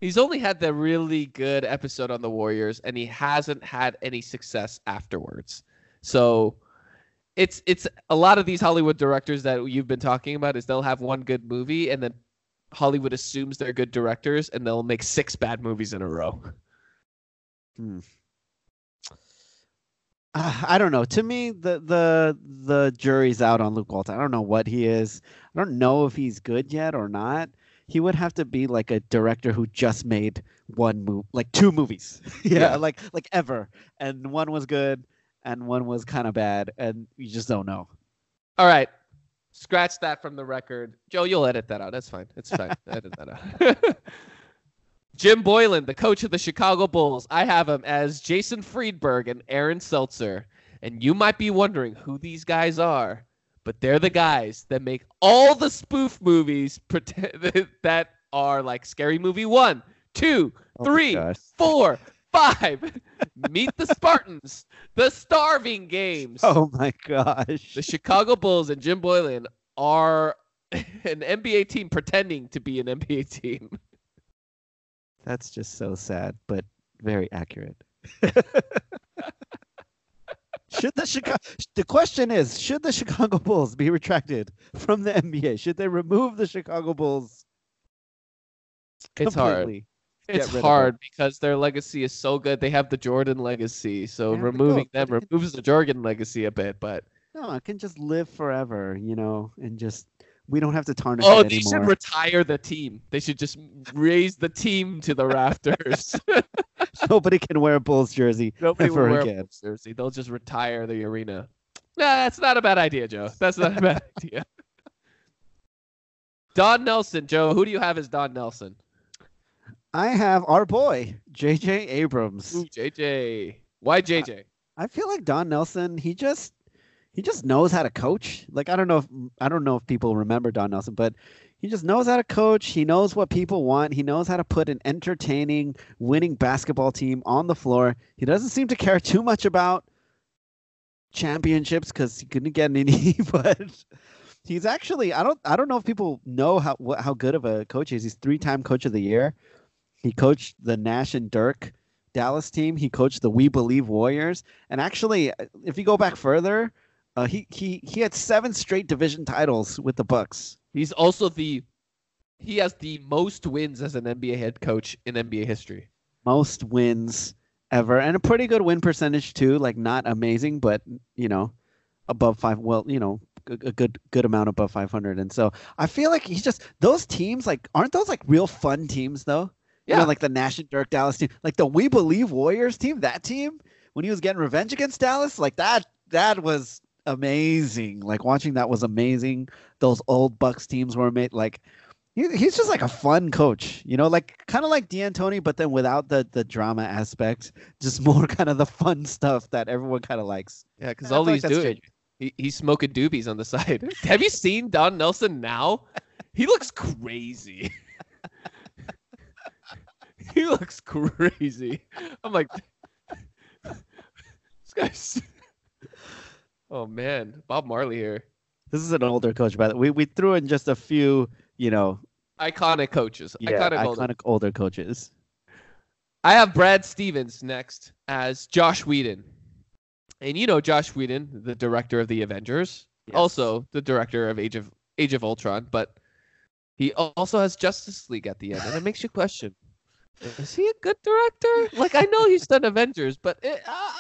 he's only had the really good episode on the Warriors, and he hasn't had any success afterwards. So it's it's a lot of these Hollywood directors that you've been talking about is they'll have one good movie, and then Hollywood assumes they're good directors, and they'll make six bad movies in a row. Uh, I don't know. To me, the the the jury's out on Luke Walton. I don't know what he is. I don't know if he's good yet or not. He would have to be like a director who just made one movie, like two movies. yeah, Yeah. like like ever, and one was good and one was kind of bad, and you just don't know. All right. Scratch that from the record. Joe, you'll edit that out. That's fine. It's fine. edit that out. Jim Boylen, the coach of the Chicago Bulls. I have him as Jason Friedberg and Aaron Seltzer. And you might be wondering who these guys are, but they're the guys that make all the spoof movies that are like Scary Movie 1, 2, Oh Three. four, five. Meet the Spartans, the Starving Games. Oh my gosh. The Chicago Bulls and Jim Boylen are an NBA team pretending to be an NBA team. That's just so sad, but very accurate. should the Chicago the question is, should the Chicago Bulls be retracted from the NBA? Should they remove the Chicago Bulls It's hard. It's hard because their legacy is so good. They have the Jordan legacy, so removing them removes the Jordan legacy a bit. But No, it can just live forever, you know, and just we don't have to tarnish oh, they should retire the team. They should just raise the team to the rafters. Nobody can wear a Bulls jersey Nobody ever will wear again. a Bulls jersey. They'll just retire the arena. Nah, that's not a bad idea, Joe. That's not a bad idea. Don Nelson, Joe. Who do you have as Don Nelson? I have our boy JJ Abrams. Ooh, JJ. Why JJ? I feel like Don Nelson, he just he just knows how to coach. Like I don't know if I don't know if people remember Don Nelson, but he just knows how to coach. He knows what people want. He knows how to put an entertaining, winning basketball team on the floor. He doesn't seem to care too much about championships because he couldn't get any, but he's actually I don't I don't know if people know how what, how good of a coach he is. He's three time coach of the year. He coached the Nash and Dirk Dallas team. He coached the We Believe Warriors. And actually, if you go back further, uh, he he he had seven straight division titles with the Bucks. He's also the he has the most wins as an NBA head coach in NBA history. Most wins ever, and a pretty good win percentage too. Like not amazing, but you know, above five. Well, you know, a, a good good amount above five hundred. And so I feel like he's just those teams. Like aren't those like real fun teams though? You Yeah. know, like the Nash and Dirk Dallas team, like the We Believe Warriors team. That team when he was getting revenge against Dallas, like that. That was amazing. Like watching that was amazing. Those old Bucks teams were made like he, he's just like a fun coach, you know, like kind of like D'Antoni, but then without the the drama aspect, just more kind of the fun stuff that everyone kind of likes. Yeah, because all feel like he's doing, he, he's smoking doobies on the side. Have you seen Don Nelson now? He looks crazy. he looks crazy. I'm like, this guy's. Oh man, Bob Marley here. This is an older coach, by but we we threw in just a few, you know, Iconic coaches. yeah, iconic, iconic, older. older coaches. I have Brad Stevens next as Joss Whedon. And you know Joss Whedon, the director of the Avengers, Yes. also the director of Age of Age of Ultron, but he also has Justice League at the end, and it makes you question: Is he a good director? Like I know he's done Avengers, but it, uh,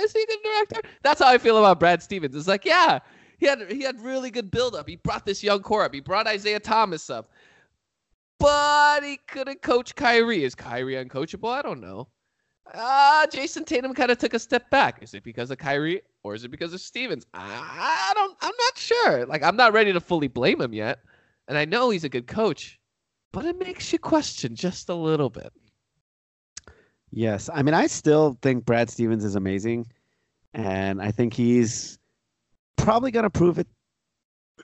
is he a good director? That's how I feel about Brad Stevens. It's like, yeah, he had he had really good build up. He brought this young core up. He brought Isaiah Thomas up, but he couldn't coach Kyrie. Is Kyrie uncoachable? I don't know. Uh, Jayson Tatum kind of took a step back. Is it because of Kyrie or is it because of Stevens? I, I don't. I'm not sure. Like I'm not ready to fully blame him yet, and I know he's a good coach, but it makes you question just a little bit. Yes, I mean, I still think Brad Stevens is amazing, and I think he's probably going to prove it.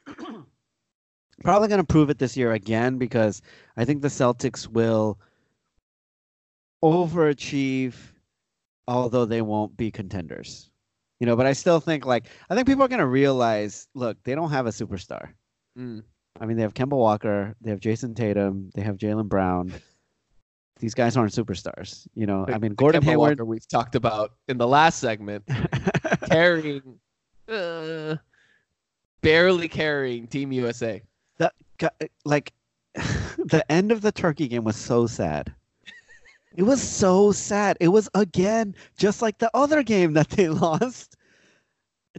probably going to prove it this year again because I think the Celtics will overachieve, although they won't be contenders. You know, but I still think like I think people are going to realize, look, they don't have a superstar. Mm. I mean, they have Kemba Walker, they have Jayson Tatum, they have Jaylen Brown. These guys aren't superstars, you know. I mean, The Gordon Kemba Hayward. Walker we've talked about in the last segment, carrying, uh, barely carrying Team USA. Gu- like the end of the turkey game was so sad. It was so sad. It was again just like the other game that they lost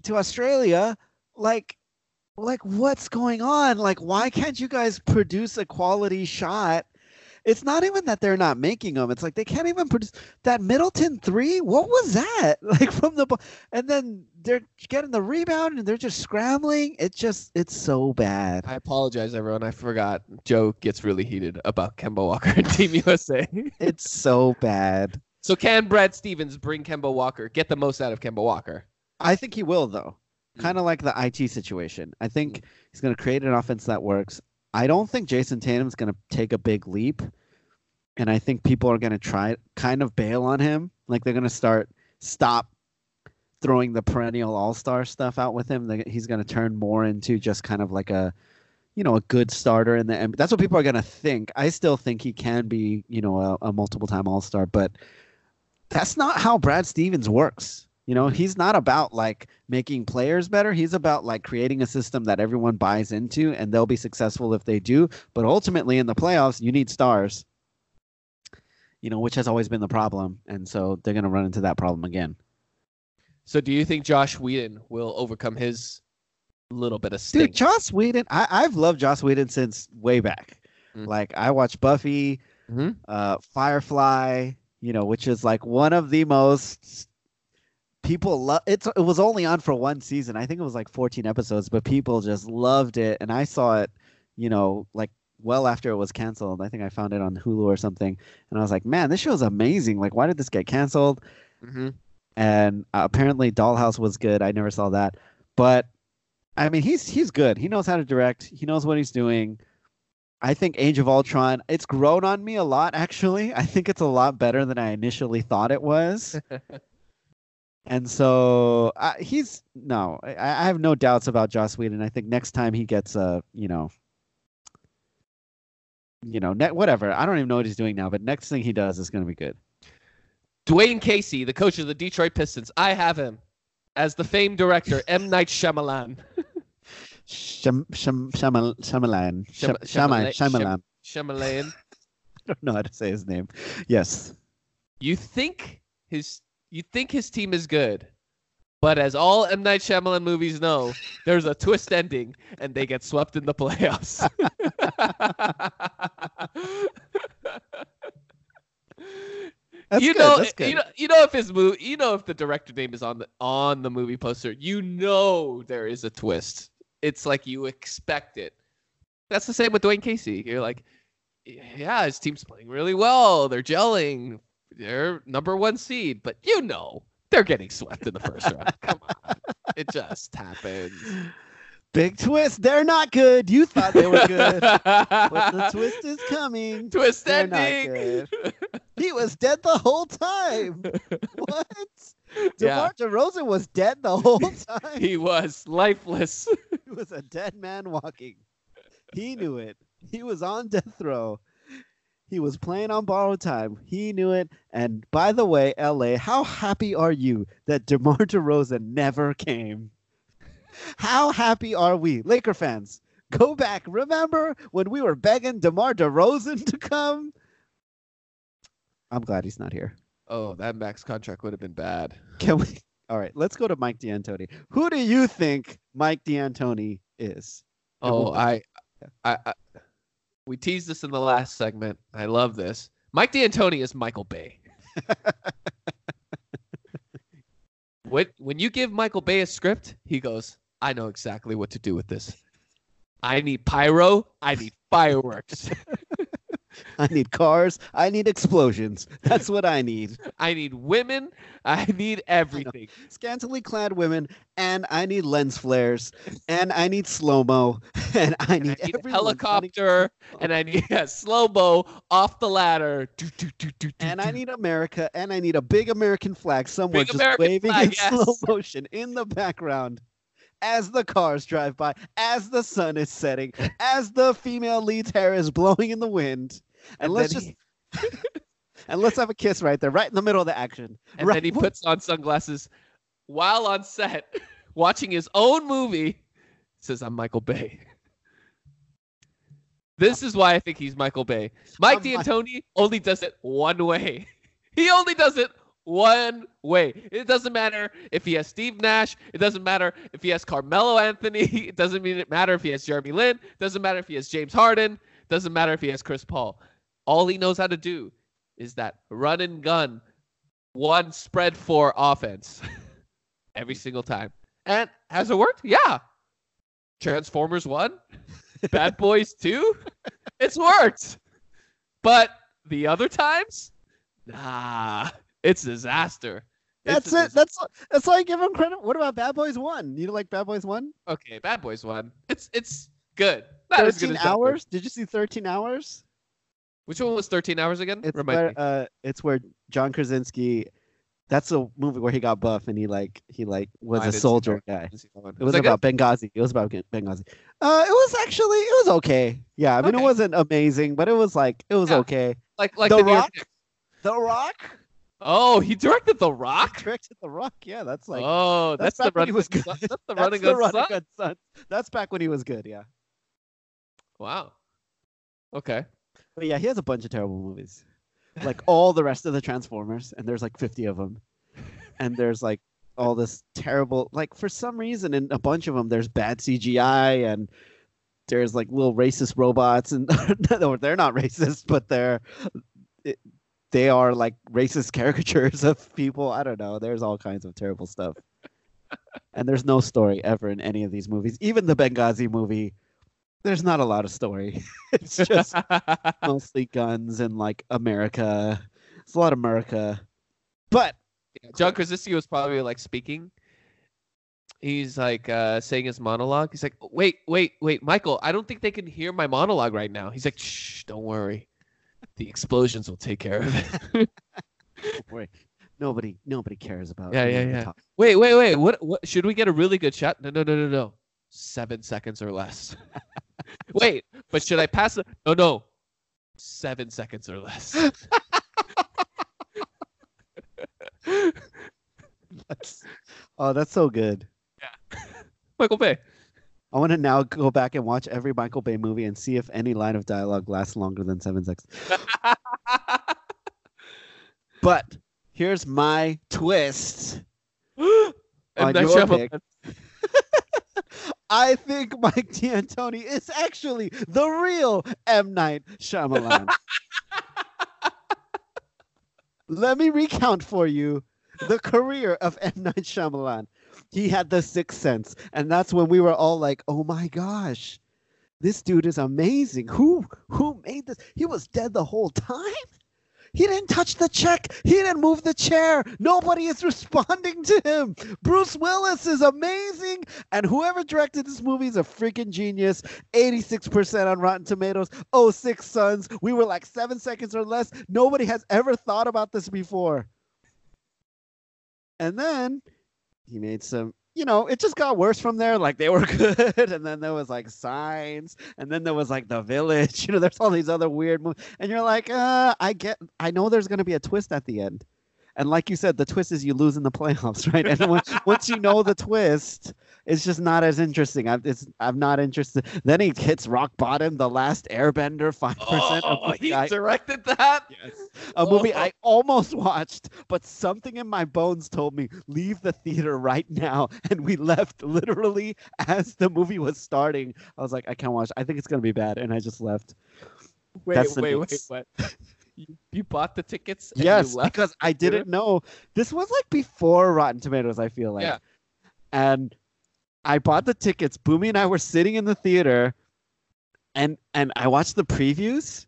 to Australia. Like, like what's going on? Like, why can't you guys produce a quality shot? It's not even that they're not making them. It's like they can't even produce that Middleton three. What was that? Like from the, and then they're getting the rebound and they're just scrambling. It's just, it's so bad. I apologize, everyone. I forgot. Joe gets really heated about Kemba Walker and Team USA. It's so bad. so can Brad Stevens bring Kemba Walker, get the most out of Kemba Walker? I think he will, though. Mm. Kind of like the IT situation. I think he's going to create an offense that works. I don't think Jayson Tatum's going to take a big leap. And I think people are going to try kind of bail on him. Like they're going to start stop throwing the perennial all-star stuff out with him. He's going to turn more into just kind of like a you know, a good starter in the and that's what people are going to think. I still think he can be, you know, a, a multiple time all-star, but that's not how Brad Stevens works. You know, he's not about like making players better. He's about like creating a system that everyone buys into and they'll be successful if they do. But ultimately in the playoffs, you need stars. You know, which has always been the problem. And so they're going to run into that problem again. So do you think Joss Whedon will overcome his little bit of stink? Dude, Joss Whedon, I, I've loved Joss Whedon since way back. Mm. Like I watched Buffy, Mhm. uh, Firefly, you know, which is like one of the most people love. it. it was only on for one season. I think it was like 14 episodes, but people just loved it, and I saw it, you know, like well after it was canceled. I think I found it on Hulu or something, and I was like, man, this show is amazing. Like, why did this get canceled? Mhm. and uh, apparently Dollhouse was good. I never saw that, but I mean, he's he's good. He knows how to direct. He knows what he's doing. I think Age of Ultron. It's grown on me a lot, actually. I think it's a lot better than I initially thought it was. and so uh, he's no, I, I have no doubts about Joss Whedon. I think next time he gets a, you know, you know, ne- whatever. I don't even know what he's doing now, but next thing he does is going to be good. Dwane Casey, the coach of the Detroit Pistons. I have him as the famed director M Night Shyamalan. Sham, sham, shamal, Shyamalan. Sham. Shyamalan- Shyamalan. Shyamalan. I don't know how to say his name. Yes. You think his you think his team is good, but as all M Night Shyamalan movies know, there's a twist ending and they get swept in the playoffs. You good, know, you know, you know if his movie, you know if the director name is on the on the movie poster, you know there is a twist. It's like you expect it. That's the same with Dwane Casey. You're like, yeah, his team's playing really well. They're gelling. They're number one seed, but you know they're getting swept in the first round. Come on, it just happens. Big twist. They're not good. You thought they were good. but the twist is coming. Twist They're ending. He was dead the whole time. What? Yeah. DeMar DeRozan was dead the whole time. he was lifeless. He was a dead man walking. He knew it. He was on death row. He was playing on borrowed time. He knew it. And by the way, LA, how happy are you that DeMar DeRozan never came? How happy are we, Laker fans? Go back. Remember when we were begging DeMar DeRozan to come? I'm glad he's not here. Oh, that max contract would have been bad. Can we? All right, let's go to Mike D'Antoni. Who do you think Mike D'Antoni is? Oh, I, I, I, we teased this in the last segment. I love this. Mike D'Antoni is Michael Bay. what when you give Michael Bay a script, he goes, "I know exactly what to do with this. I need pyro. I need fireworks. I need cars. I need explosions. That's what I need. I need women. I need everything. Scantily clad women, and I need lens flares, and I need slow mo, and I And need, I need helicopter, and I need a slow mo off the ladder. Do, do, do, and I need America, and I need a big American flag somewhere Big just American waving flag, in slow motion in the background. As the cars drive by, as the sun is setting, as the female lead's hair is blowing in the wind, and, And let's just and let's have a kiss right there, right in the middle of the action. and right then he puts on sunglasses while on set watching his own movie. Says i'm michael bay. This is why i think he's michael bay. Mike I'm d'antoni only does it one way. He only does it one way. It doesn't matter if he has steve nash. It doesn't matter if he has carmelo anthony. It doesn't mean it matter if he has jeremy lin. It doesn't matter if he has james harden. It doesn't matter if he has chris paul all he knows how to do is that run and gun one spread for offense every single time. And has it worked? Yeah. Transformers 1, Bad Boys 2, it's worked. But the other times, nah, it's disaster. That's a it. That's that's all I give him credit. What about Bad Boys One? You like Bad Boys One? okay. Bad Boys 1, it's it's good. Not good Thirteen as hours. Did you see Thirteen Hours? Which one was 13 hours again? It's Remind where me. uh, it's where John Krasinski. That's a movie where he got buff and he like he like was I a soldier guy. It was that good? about Benghazi. It was about Benghazi. Uh, it was actually it was okay. Yeah, I mean Okay. it wasn't amazing, but it was like it was Yeah. okay. like like The the, Rock? The Rock. Oh, he directed The Rock. Directed The Rock. Yeah, that's like oh, that's that's, the back when run. was Good good. That's the that's running the good Running. Good Son. That's back when he was good. Yeah, Wow. Okay. But yeah, he has a bunch of terrible movies, like all the rest of the Transformers, and there's like 50 of them, and there's like all this terrible like for some reason in a bunch of them there's bad CGI and there's like little racist robots and they're not racist but they're it, they are like racist caricatures of people. I don't know. There's all kinds of terrible stuff. And there's no story ever in any of these movies. Even the benghazi movie there's not a lot of story it's just mostly guns and like america it's a lot of america but Yeah, John Krasinski was probably like speaking. He's like uh, saying his monologue. He's like, "Wait, wait, wait, Michael! I don't think they can hear my monologue right now." He's like, "Shh, don't worry. The explosions will take care of it." don't worry, nobody nobody cares about Yeah, yeah, yeah. talk. wait, wait, wait. What? What? Should we get a really good shot? No, no, no, no, no. Seven seconds or less. Wait, but should I pass it? No, no. Seven seconds or less. That's, oh, that's so good. Michael Bay. I want to now go back and watch every Michael Bay movie and see if any line of dialogue lasts longer than seven seconds. But here's my twist. On your Shyamalan. I think Mike D'Antoni is actually the real M. Night Shyamalan. Let me recount for you the career of M. Night Shyamalan. He had the sixth sense, and that's when we were all like, oh my gosh, this dude is amazing. Who who made this? He was dead the whole time. He didn't touch the check. He didn't move the chair. Nobody is responding to him. Bruce Willis is amazing. And whoever directed this movie is a freaking genius. 86% on Rotten Tomatoes. Oh, Sixth Sense. We were like seven seconds or less. Nobody has ever thought about this before. And then he made some you know, it just got worse from there. Like they were good, and then there was like signs, and then there was like the village. You know, there's all these other weird movies, and you're like, uh, I get, I know there's gonna be a twist at the end, and like you said, the twist is you lose in the playoffs, right? And once, once you know the twist, it's just not as interesting. I'm, it's, I'm not interested. Then he hits rock bottom, the last Airbender, five percent. Of oh, the guy Oh, he directed that. Yes. A movie I oh. almost watched, but something in my bones told me leave the theater right now, and we left literally as the movie was starting. I was like, I can't watch. I think it's gonna be bad, and I just left. Wait, That's the wait, wait, news. what? You, you bought the tickets? And yes, you left? because I didn't know this was like before Rotten Tomatoes. I feel like, Yeah. and I bought the tickets. Boomy and I were sitting in the theater, and and I watched the previews,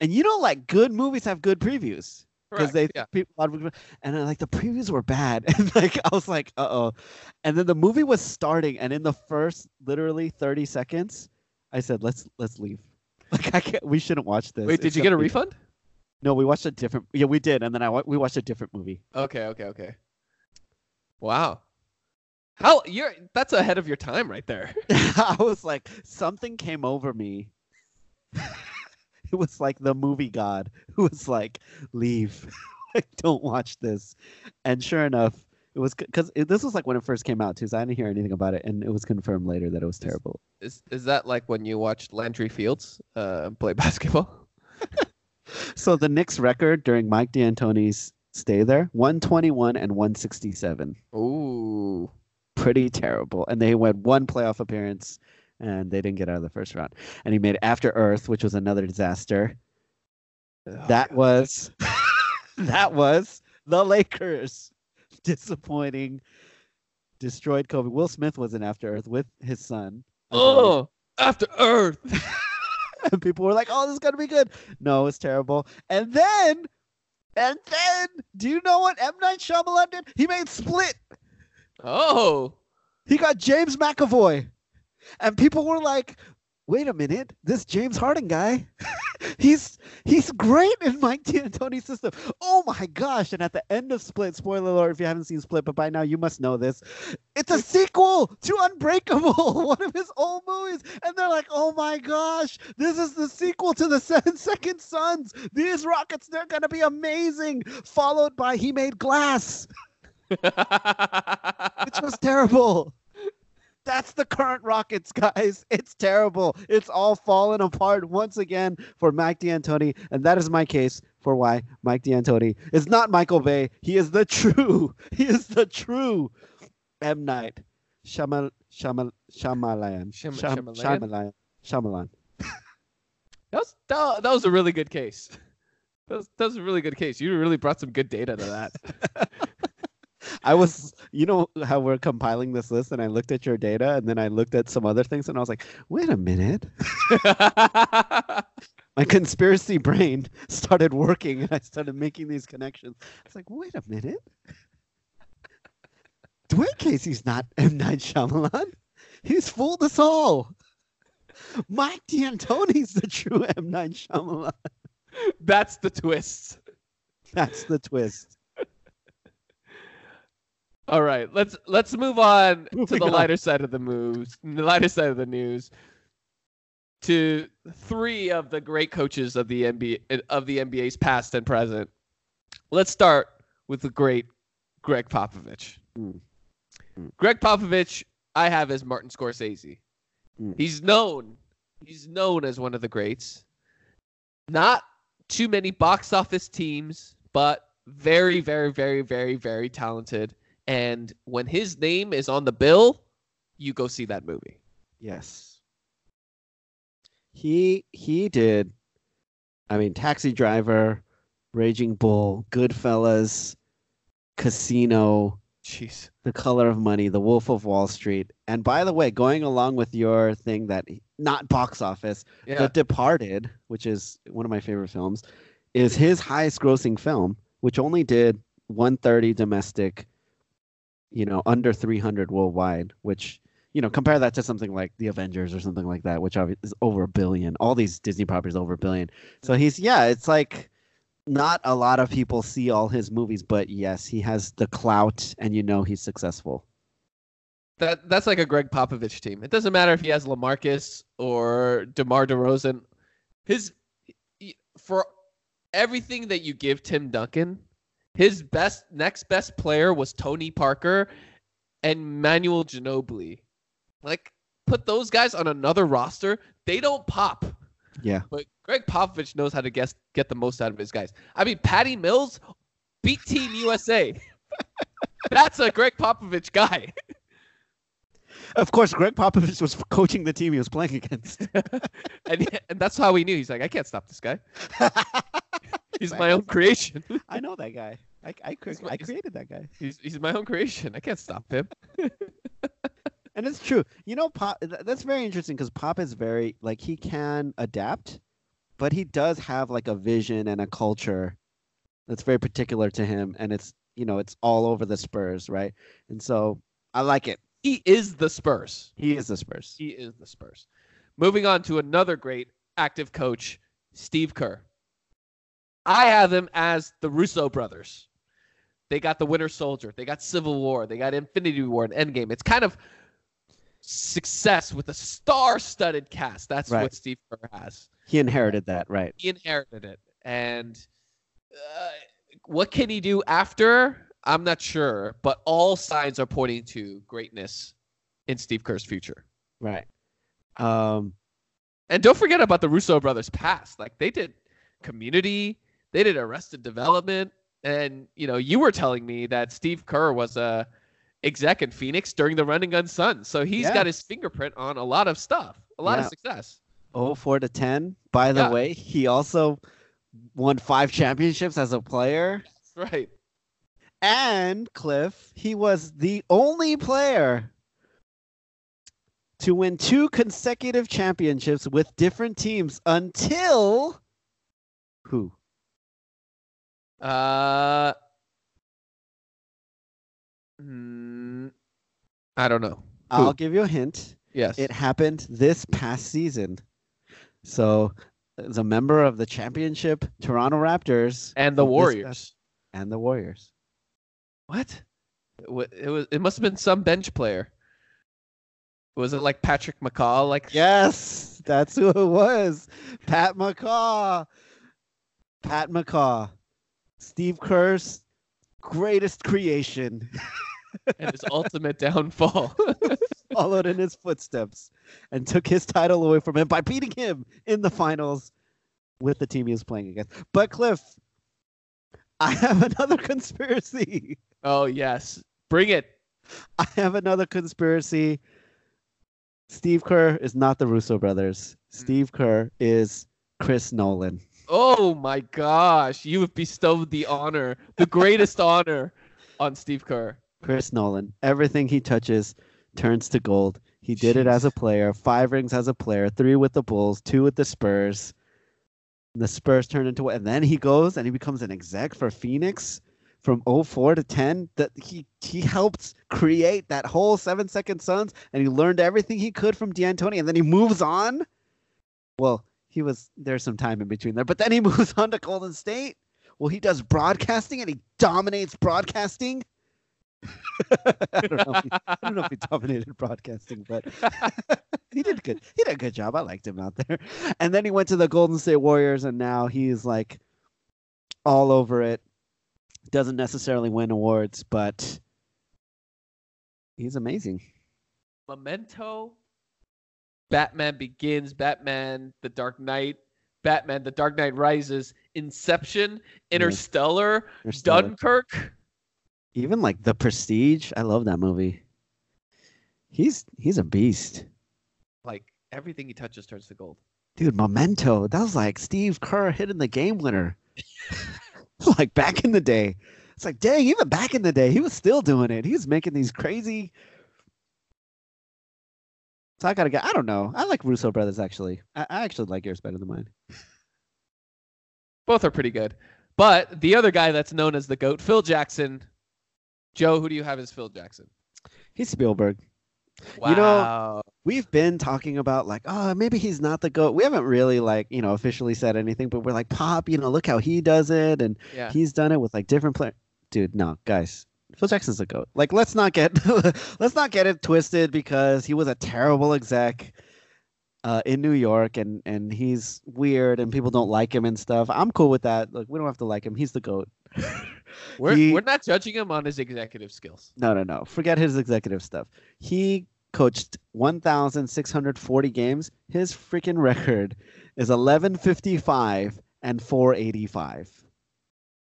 and you know, like good movies have good previews because they yeah. people a lot of and like the previews were bad, and like I was like, uh oh, and then the movie was starting, and in the first literally thirty seconds, I said, let's let's leave. Like I can't, we shouldn't watch this. Wait, It's did you get a refund? No, we watched a different. Yeah, we did, and then I we watched a different movie. Okay, okay, okay. Wow. How you're that's ahead of your time right there. I was like, something came over me. it was like the movie god who was like, leave. like, don't watch this. And sure enough, it was because this was like when it first came out too. So I didn't hear anything about it, and it was confirmed later that it was terrible. Is is that like when you watched Landry Fields uh, play basketball? So the Knicks record during Mike D'Antoni's stay there, 121 and 167. Ooh. pretty terrible. And they went one playoff appearance and they didn't get out of the first round. And he made After Earth, which was another disaster. Oh, that God. was that was the Lakers. Disappointing. Destroyed Kobe. Will Smith was in After Earth with his son. Oh, after Earth. and people were like, "Oh, this is gonna be good." No, it's terrible. And then, and then, do you know what M Night Shyamalan did? He made Split. Oh. He got James McAvoy. And people were like, wait a minute, this James Harden guy, he's he's great in Mike D'Antoni's system. Oh my gosh. And at the end of Split, spoiler alert if you haven't seen Split, but by now you must know this. It's a sequel to Unbreakable, one of his old movies. And they're like, oh my gosh, this is the sequel to the Seven Second Suns. These rockets, they're gonna be amazing. Followed by He Made Glass which was terrible. That's the current Rockets, guys. It's terrible. It's all fallen apart once again for Mike D'Antoni, and that is my case for why Mike D'Antoni is not Michael Bay. He is the true. He is the true M Night. Shyamalan. Shyamalan. Shyam- Shyam- Shyamalan? Shyamalan. Shyamalan. That was that, that was a really good case. That was, that was a really good case. You really brought some good data to that. I was, you know, how we're compiling this list, and I looked at your data, and then I looked at some other things, and I was like, wait a minute. my conspiracy brain started working and I started making these connections. It's like, wait a minute. Dwane Casey's not M. Night Shyamalan. He's fooled us all. Mike D'Antoni's the true M. Night Shyamalan. That's the twist. That's the twist. All right, let's let's move on to Moving the on. lighter side of the moves, the lighter side of the news. To three of the great coaches of the NBA of the NBA's past and present. Let's start with the great Gregg Popovich. Mm. Mm. Gregg Popovich, I have as Martin Scorsese. Mm. He's known, he's known as one of the greats. Not too many box office teams, but very, very, very, very, very talented. And when his name is on the bill, you go see that movie. Yes. He he did. I mean, Taxi Driver, Raging Bull, Goodfellas, Casino, Jeez. The Color of Money, The Wolf of Wall Street, and by the way, going along with your thing that not box office, Yeah. The Departed, which is one of my favorite films, is his highest grossing film, which only did 130 domestic, you know, under 300 worldwide, which, you know, compare that to something like The Avengers or something like that, which is over a billion. All these Disney properties over a billion. So he's, yeah, it's like not a lot of people see all his movies, but yes, he has the clout and you know he's successful. That that's like a Gregg Popovich team. It doesn't matter if he has Lamarcus or DeMar DeRozan. His for everything that you give Tim Duncan, his best next best player was Tony Parker and Manuel Ginobili. Like put those guys on another roster, they don't pop. Yeah. But Gregg Popovich knows how to guess, get the most out of his guys. I mean, Patty Mills beat Team USA. That's a Gregg Popovich guy. Of course, Greg Popovich was coaching the team he was playing against. and and that's how we knew. He's like, I can't stop this guy. He's my own creation. I know that guy. I, I, cre- my- I created that guy. He's he's my own creation. I can't stop him. And it's true. You know, Pop. That's very interesting because Pop is very like he can adapt, but he does have like a vision and a culture that's very particular to him, and it's you know it's all over the Spurs, right? And so I like it. He is the Spurs. He is the Spurs. He is the Spurs. Moving on to another great active coach, Steve Kerr. I have them as the Russo brothers. They got the Winter Soldier. They got Civil War. They got Infinity War and Endgame. It's kind of success with a star-studded cast. That's Right. what Steve Kerr has. He inherited that, right? He inherited it, and uh, what can he do after? I'm not sure, but all signs are pointing to greatness in Steve Kerr's future. Right. Um. And don't forget about the Russo brothers' past. Like they did Community, they did Arrested Development, and you know you were telling me that Steve Kerr was a exec in Phoenix during the Running Gun Suns, so he's Yeah. got his fingerprint on a lot of stuff, a lot Yeah. of success. Oh, four to ten. By the Yeah. way, he also won five championships as a player. Right. And Cliff, he was the only player to win two consecutive championships with different teams until who? Uh, mm, I don't know. Who? I'll give you a hint. Yes. It happened this past season. So, as a member of the championship Toronto Raptors and the Warriors. past- and the Warriors. What? It was. It must have been some bench player. Was it like Patrick McCaw? Like Yes, that's who it was. Pat McCaw. Pat McCaw. Steve Kerr's greatest creation and his ultimate downfall. followed in his footsteps and took his title away from him by beating him in the finals with the team he was playing against. But Cliff, I have another conspiracy. oh yes, bring it. I have another conspiracy. Steve Kerr is not the Russo brothers. Hmm. Steve Kerr is Chris Nolan. Oh my gosh, you have bestowed the honor, the greatest honor, on Steve Kerr. Chris Nolan. Everything he touches turns to gold. He did it as a player. Five rings as a player. Three with the Bulls. Two with the Spurs. The Spurs turn into what and then he goes and he becomes an exec for Phoenix from 04 to 10. That he he helped create that whole seven second Suns and he learned everything he could from D'Antoni and then he moves on. Well, he was there's some time in between there, but then he moves on to Golden State. Well, he does broadcasting and he dominates broadcasting. I don't know. If he, I don't know if he dominated broadcasting, but he did good. He did a good job. I liked him out there. And then he went to the Golden State Warriors, and now he's like all over it. Doesn't necessarily win awards, but he's amazing. Memento, Batman Begins, Batman The Dark Knight, Batman The Dark Knight Rises, Inception, mm-hmm. Interstellar, There's still, like, Dunkirk. even like The Prestige. I love that movie. He's he's a beast. Like everything he touches turns to gold. Dude, Memento. That was like Steve Kerr hitting the game winner. like back in the day. It's like, dang, even back in the day, he was still doing it. He was making these crazy. So I gotta get. I don't know. I like Russo brothers actually. I, I actually like yours better than mine. Both are pretty good. But the other guy that's known as the GOAT, Phil Jackson. Joe, who do you have as Phil Jackson? He's Spielberg. Wow. You know, We've been talking about like, oh, maybe he's not the goat. We haven't really like, you know, officially said anything, but we're like, Pop, you know, look how he does it, and yeah. he's done it with like different players. Dude, no, guys, Phil Jackson's the goat. Like, let's not get let's not get it twisted because he was a terrible exec uh, in New York, and and he's weird, and people don't like him and stuff. I'm cool with that. Like, we don't have to like him. He's the goat. We're He- we're not judging him on his executive skills. No, no, no. Forget his executive stuff. He coached 1,640 games. His freaking record is 1155 and 485.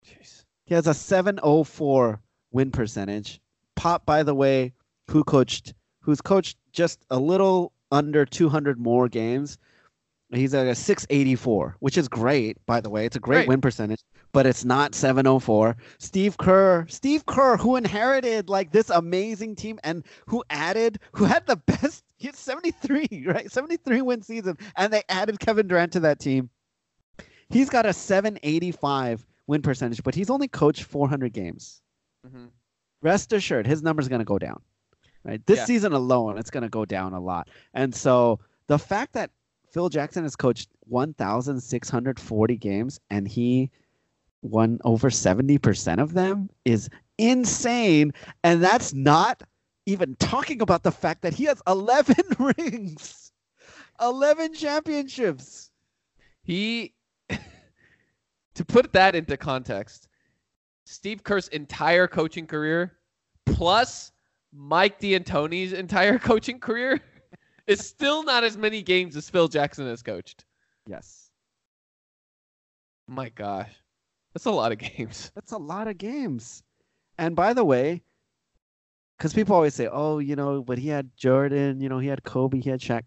Jeez. He has a 704 win percentage. Pop, by the way, who coached, who's coached just a little under 200 more games. He's at a 684, which is great, by the way. It's a great Great. win percentage, but it's not 704. Steve Kerr, Steve Kerr, who inherited like this amazing team and who added, who had the best, he had 73, right? 73 win season, and they added Kevin Durant to that team. He's got a 785 win percentage, but he's only coached 400 games. Hmm Rest assured, his number's going to go down. Right? This Yeah. season alone, it's going to go down a lot. And so the fact that Phil Jackson has coached 1,640 games and he won over 70% of them is insane. And that's not even talking about the fact that he has 11 rings, 11 championships. He, to put that into context, Steve Kerr's entire coaching career, plus Mike D'Antoni's entire coaching career, is still not as many games as Phil Jackson has coached. Yes. My gosh, that's a lot of games. That's a lot of games. And by the way, because people always say, oh, you know, but he had Jordan, you know, he had Kobe, he had Shaq.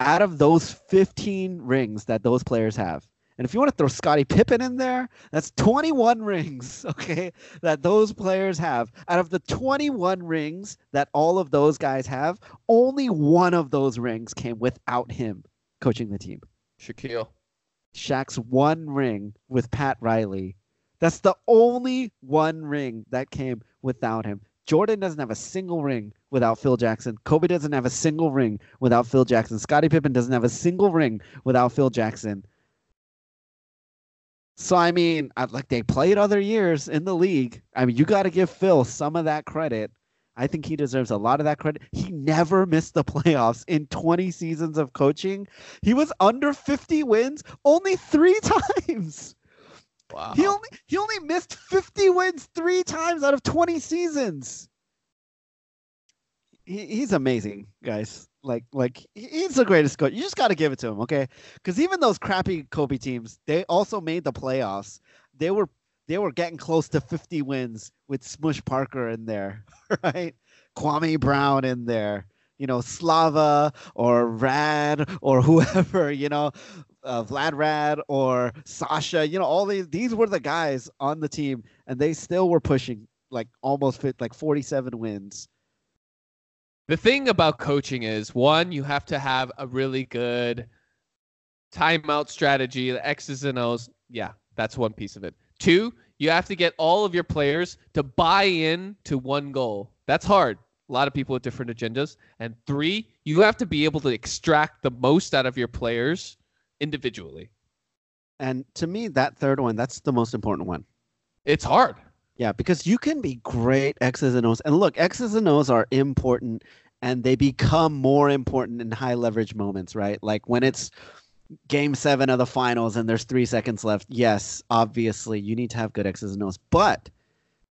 Out of those 15 rings that those players have, and if you want to throw Scottie Pippen in there, that's 21 rings, okay, that those players have. Out of the 21 rings that all of those guys have, only one of those rings came without him coaching the team. Shaquille. Shaq's one ring with Pat Riley. That's the only one ring that came without him. Jordan doesn't have a single ring without Phil Jackson. Kobe doesn't have a single ring without Phil Jackson. Scottie Pippen doesn't have a single ring without Phil Jackson. So I mean, like they played other years in the league. I mean, you got to give Phil some of that credit. I think he deserves a lot of that credit. He never missed the playoffs in 20 seasons of coaching. He was under 50 wins only 3 times. Wow. He only he only missed 50 wins 3 times out of 20 seasons. He, he's amazing, guys. Like like he's the greatest coach. You just got to give it to him, okay? Cuz even those crappy Kobe teams, they also made the playoffs. They were they were getting close to 50 wins with Smush Parker in there, right? Kwame Brown in there, you know, Slava or Rad or whoever, you know, uh, Vlad Rad or Sasha, you know, all these these were the guys on the team, and they still were pushing like almost fit like 47 wins. The thing about coaching is one, you have to have a really good timeout strategy, the X's and O's. Yeah, that's one piece of it. Two, you have to get all of your players to buy in to one goal. That's hard. A lot of people with different agendas. And three, you have to be able to extract the most out of your players individually. And to me, that third one, that's the most important one. It's hard. Yeah, because you can be great X's and O's. And look, X's and O's are important and they become more important in high leverage moments, right? Like when it's game seven of the finals and there's three seconds left. Yes, obviously you need to have good X's and O's. But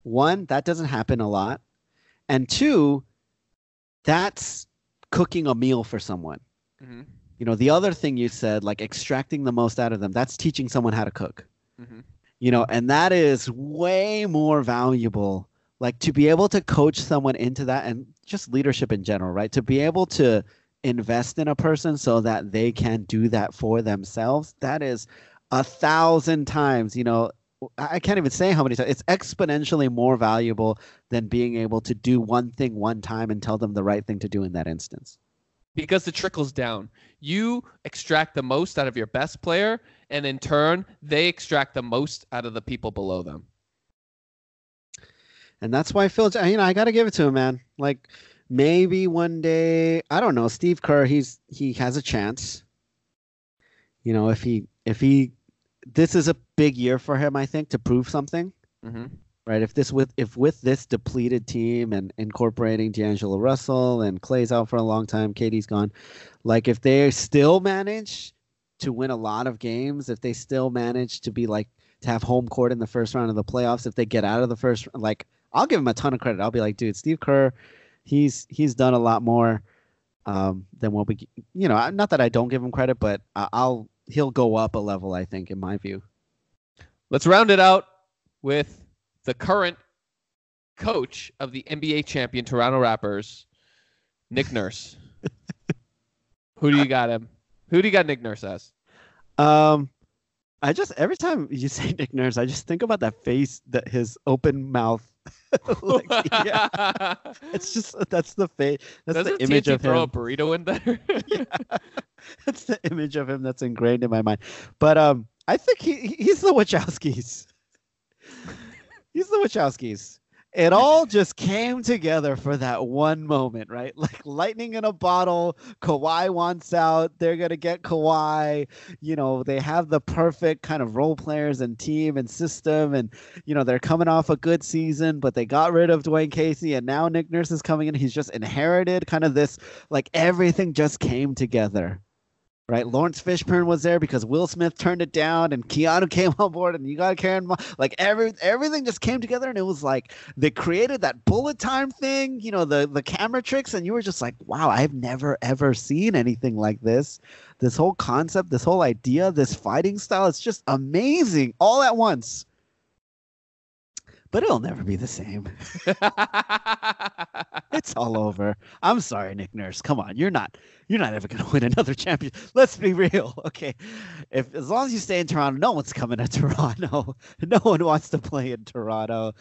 one, that doesn't happen a lot. And two, that's cooking a meal for someone. Mm-hmm. You know, the other thing you said, like extracting the most out of them, that's teaching someone how to cook Mm-hmm. You know and that is way more valuable like to be able to coach someone into that and just leadership in general right to be able to invest in a person so that they can do that for themselves that is a thousand times you know I can't even say how many times. It's exponentially more valuable than being able to do one thing one time and tell them the right thing to do in that instance. Because it trickles down. You extract the most out of your best player, and in turn, they extract the most out of the people below them. And that's why Phil, you know, I got to give it to him, man. Like maybe one day, I don't know, Steve Kerr, he's he has a chance. You know, if he if he this is a big year for him, I think, to prove something. Mm-hmm. Right. If this with if with this depleted team and incorporating D'Angelo Russell and Clay's out for a long time, KD's gone. Like if they still manage to win a lot of games, if they still manage to be like to have home court in the first round of the playoffs, if they get out of the first, like I'll give him a ton of credit. I'll be like, dude, Steve Kerr, he's he's done a lot more um, than what we, you know, not that I don't give him credit, but I'll he'll go up a level. I think, in my view. Let's round it out with the current coach of the NBA champion Toronto Raptors, Nick Nurse. Who do you got him? Who do you got Nick Nurse as? Um, I just every time you say Nick Nurse, I just think about that face, that his open mouth. like, yeah. it's just that's the face. That's Doesn't the image TNT of throw him. a burrito in there? yeah. That's the image of him that's ingrained in my mind. But um, I think he he's the Wachowskis. he's the Wachowskis. It all just came together for that one moment, right? Like lightning in a bottle. Kawhi wants out. They're gonna get Kawhi. You know, they have the perfect kind of role players and team and system, and you know they're coming off a good season, but they got rid of Dwane Casey, and now Nick Nurse is coming in. He's just inherited kind of this, like everything just came together right? Laurence Fishburne was there because Will Smith turned it down, and Keanu came on board, and you got Karen. Like every everything just came together, and it was like they created that bullet time thing, you know, the the camera tricks, and you were just like, wow, I've never ever seen anything like this. This whole concept, this whole idea, this fighting style, it's just amazing all at once. But it'll never be the same. it's all over. I'm sorry, Nick Nurse. Come on, you're not you're not ever gonna win another championship. Let's be real, okay? If as long as you stay in Toronto, no one's coming to Toronto. No one wants to play in Toronto.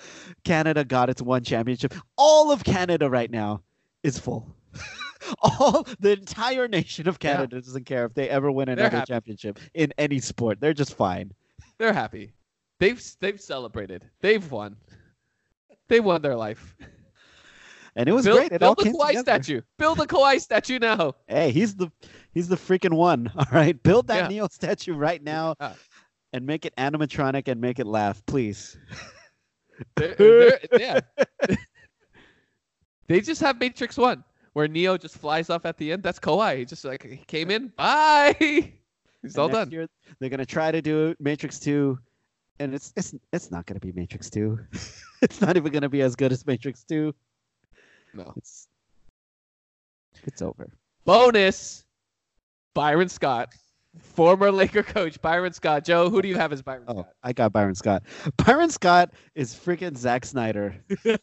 Canada got its one championship. All of Canada right now is full. All the entire nation of Canada yeah. doesn't care if they ever win another championship in any sport. They're just fine. They're happy. They've they've celebrated. They've won. They won their life. And it was build, great. It build all the came Kawhi together. statue. Build the Kawhi statue now. Hey, he's the he's the freaking one. All right, build that Yeah. Neo statue right now, and make it animatronic and make it laugh, please. They're- they're- yeah. they just have Matrix One, where Neo just flies off at the end. That's Kawhi. He just like he came in. Bye. He's And all done. year, they're gonna try to do Matrix Two, and it's it's it's not gonna be Matrix Two. it's not even gonna be as good as Matrix Two. No. It's it's over. Bonus. Byron Scott, former Laker coach Byron Scott. Joe, who do you have as Byron Oh, I got Byron Scott. Byron Scott is freaking Zack Snyder.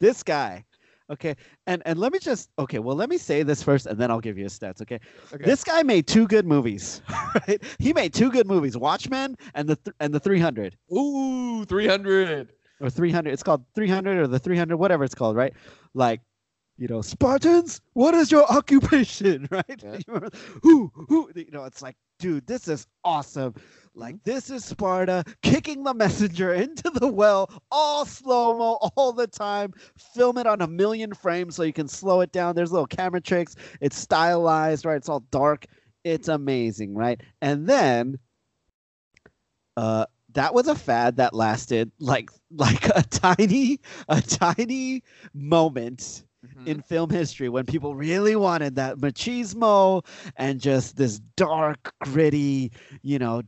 This guy. Okay, and and let me just okay. Well, let me say this first, and then I'll give you his stats. Okay, Okay. this guy made two good movies. Right? He made two good movies, Watchmen and the th- and the 300 Ooh, 300. or 300. It's called 300 or the 300, whatever it's called, right? Like, you know, Spartans, what is your occupation, right? Yeah. Who who? You know, it's like, dude, this is awesome. Like this is Sparta kicking the messenger into the well, all slow mo, all the time. Film it on a million frames so you can slow it down. There's little camera tricks. It's stylized, right? It's all dark. It's amazing, right? And then, uh, that was a fad that lasted like like a tiny a tiny moment Mhm. in film history when people really wanted that machismo and just this dark, gritty, you know,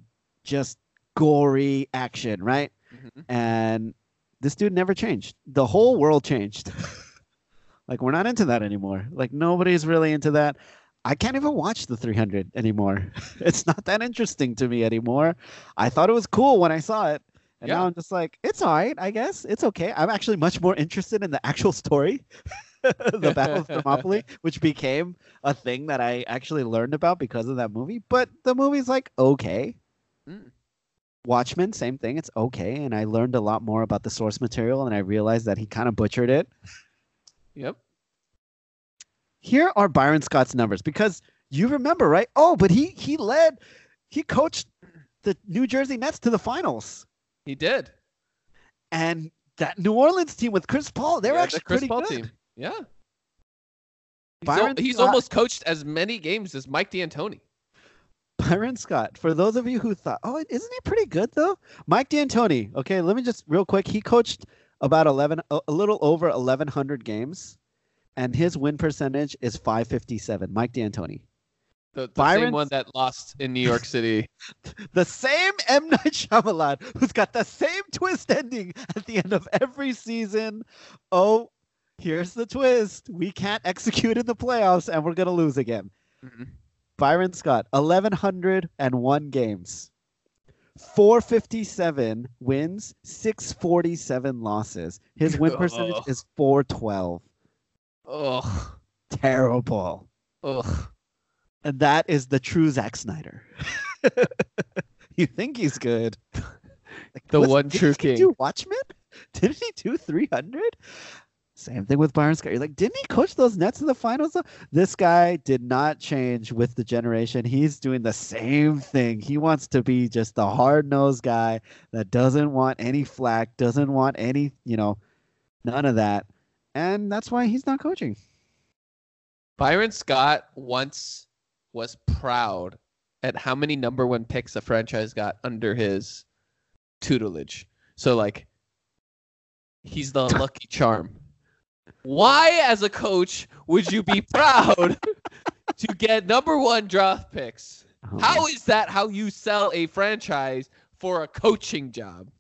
just gory action, right? Mhm. And this dude never changed. The whole world changed. like we're not into that anymore. Like nobody's really into that. I can't even watch the 300 anymore. it's not that interesting to me anymore. I thought it was cool when I saw it. And Yeah. now I'm just like, it's all right, I guess. It's okay. I'm actually much more interested in the actual story, the Battle of Thermopylae, which became a thing that I actually learned about because of that movie. But the movie's like, okay. Mm. Watchmen, same thing. It's okay, and I learned a lot more about the source material, and I realized that he kind of butchered it. Yep. Here are Byron Scott's numbers because you remember, right? Oh, but he he led, he coached the New Jersey Nets to the finals, He did. and that New Orleans team with Chris Paul, they were Yeah, actually the Chris pretty Paul good. team. Yeah. He's, Byron he's Scott- almost coached as many games as Mike D'Antoni. Byron Scott. For those of you who thought, oh, isn't he pretty good though? Mike D'Antoni. Okay, let me just real quick. He coached about eleven, a a little over eleven hundred games, and his win percentage is five fifty seven. Mike D'Antoni, The, the same Byron- one that lost in New York City. the same M Night Shyamalan, who's got the same twist ending at the end of every season. Oh, here's the twist: we can't execute in the playoffs, and we're gonna lose again. Mhm. Byron Scott, 1,101 games, 457 wins, 647 losses. His win percentage Ugh. is 412. Ugh. Terrible. Ugh. And that is the true Zack Snyder. you think he's good. Like, The one true he king. do Watchmen? Didn't he do 300? Same thing with Byron Scott. You're like, didn't he coach those Nets in the finals? This guy did not change with the generation. He's doing the same thing. He wants to be just the hard nosed guy that doesn't want any flack, doesn't want any, you know, none of that. And that's why he's not coaching. Byron Scott once was proud at how many number one picks a franchise got under his tutelage. So like he's the lucky charm. Why as a coach would you be proud to get number one draft picks? Oh How is that how you sell a franchise for a coaching job?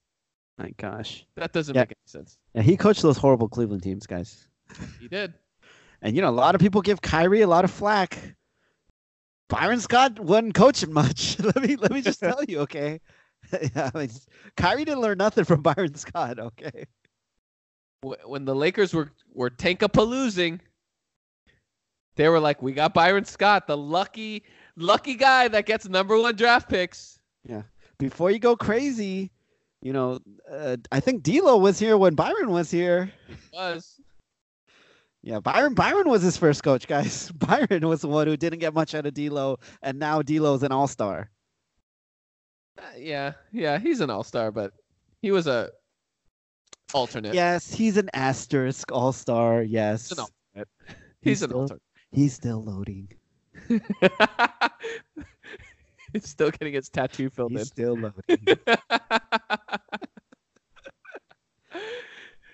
my gosh. That doesn't Yeah. make any sense. Yeah, he coached those horrible Cleveland teams, guys. He did. And you know, a lot of people give Kyrie a lot of flack. Byron Scott wasn't coaching much. let me let me just tell you, okay? yeah, I mean, Kyrie didn't learn nothing from Byron Scott, okay? Wh- When the Lakers were were tankapaloozing, they were like, "We got Byron Scott, the lucky lucky guy that gets number one draft picks." Yeah. Before you go crazy, you know, uh, I think D'Lo was here when Byron was here. He was. Yeah, Byron Byron was his first coach, guys. Byron was the one who didn't get much out of D'Lo, and now D'Lo's an all-star. Uh, yeah, yeah, he's an all-star, but he was a alternate. Yes, he's an asterisk all-star. Yes, He's an alternate. He's He's an still- alternate. he's still loading. He's still getting his tattoo filled He's in. still loading.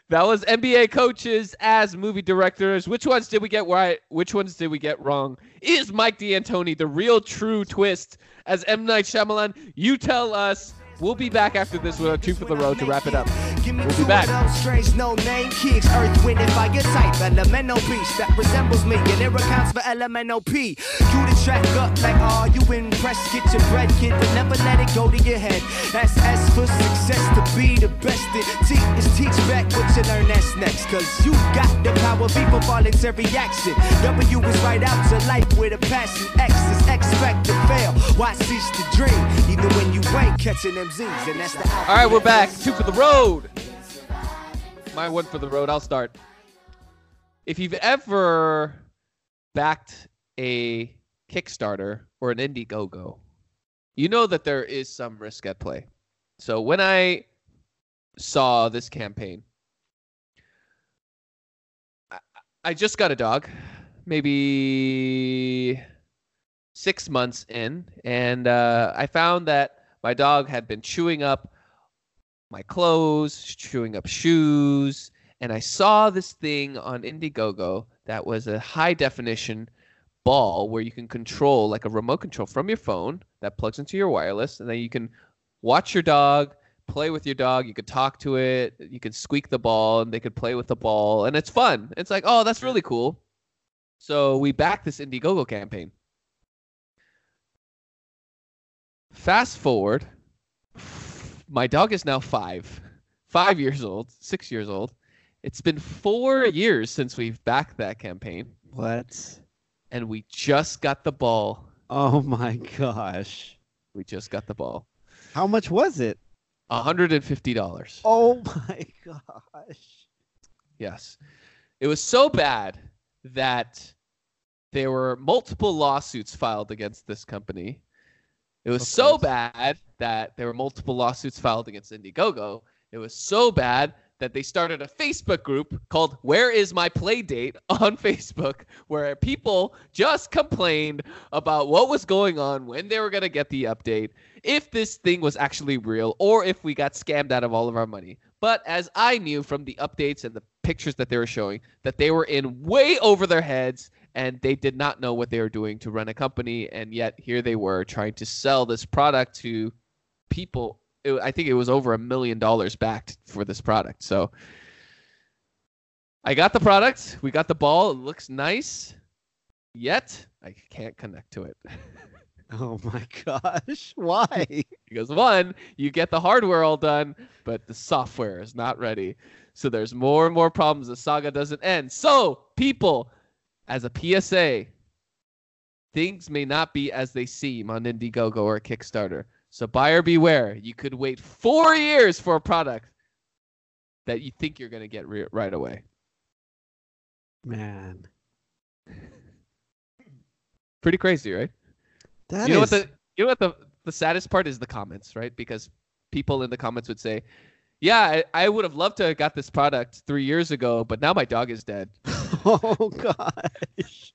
that was NBA coaches as movie directors. Which ones did we get right? Which ones did we get wrong? Is Mike D'Antoni the real true twist as M Night Shyamalan? You tell us. We'll be back after this with a two for the road to wrap it up. We'll be back. strange no name kicks, earth, wind, and fire type, elemental beast that resembles me, and it accounts for elemental P. Cue the track up like, are you impressed? Get your bread, kid, but never let it go to your head. That's S for success to be the best. It T is teach back what you learn, that's next. Cause you got the power, be for voluntary action. W is right out to life with a passion. X is expect to fail. Why cease to dream? Even when you ain't catching them Z's, and that's the All right, we're back. Two for the road. My one for the road. I'll start. If you've ever backed a Kickstarter or an Indiegogo, you know that there is some risk at play. So when I saw this campaign, I, I just got a dog, maybe six months in, and uh, I found that my dog had been chewing up my clothes, chewing up shoes, and I saw this thing on Indiegogo that was a high definition ball where you can control like a remote control from your phone that plugs into your wireless, and then you can watch your dog, play with your dog, you could talk to it, you could squeak the ball, and they could play with the ball, and it's fun. It's like, oh, that's really cool. So we backed this Indiegogo campaign. Fast forward, my dog is now five, five years old, six years old. It's been four years since we've backed that campaign, what? and we just got the ball. Oh my gosh. We just got the ball. How much was it? $150. Oh my gosh. Yes. It was so bad that there were multiple lawsuits filed against this company. It was so bad that there were multiple lawsuits filed against Indiegogo. It was so bad that they started a Facebook group called Where is My Play Date on Facebook where people just complained about what was going on, when they were going to get the update, if this thing was actually real, or if we got scammed out of all of our money. But as I knew from the updates and the pictures that they were showing, that they were in way over their heads and they did not know what they were doing to run a company. And yet here they were trying to sell this product to people. It, I think it was over a million dollars backed for this product. So I got the product. We got the ball. It looks nice. Yet I can't connect to it. Oh my gosh. Why? Because one, you get the hardware all done, but the software is not ready. So there's more and more problems. The saga doesn't end. So, people, as a PSA, things may not be as they seem on Indiegogo or Kickstarter. So buyer beware. You could wait four years for a product that you think you're going to get re- right away. Man. Pretty crazy, right? That you know is- what the you know what the the saddest part is the comments, right? Because people in the comments would say, "Yeah, I, I would have loved to have got this product three years ago, but now my dog is dead." Oh gosh.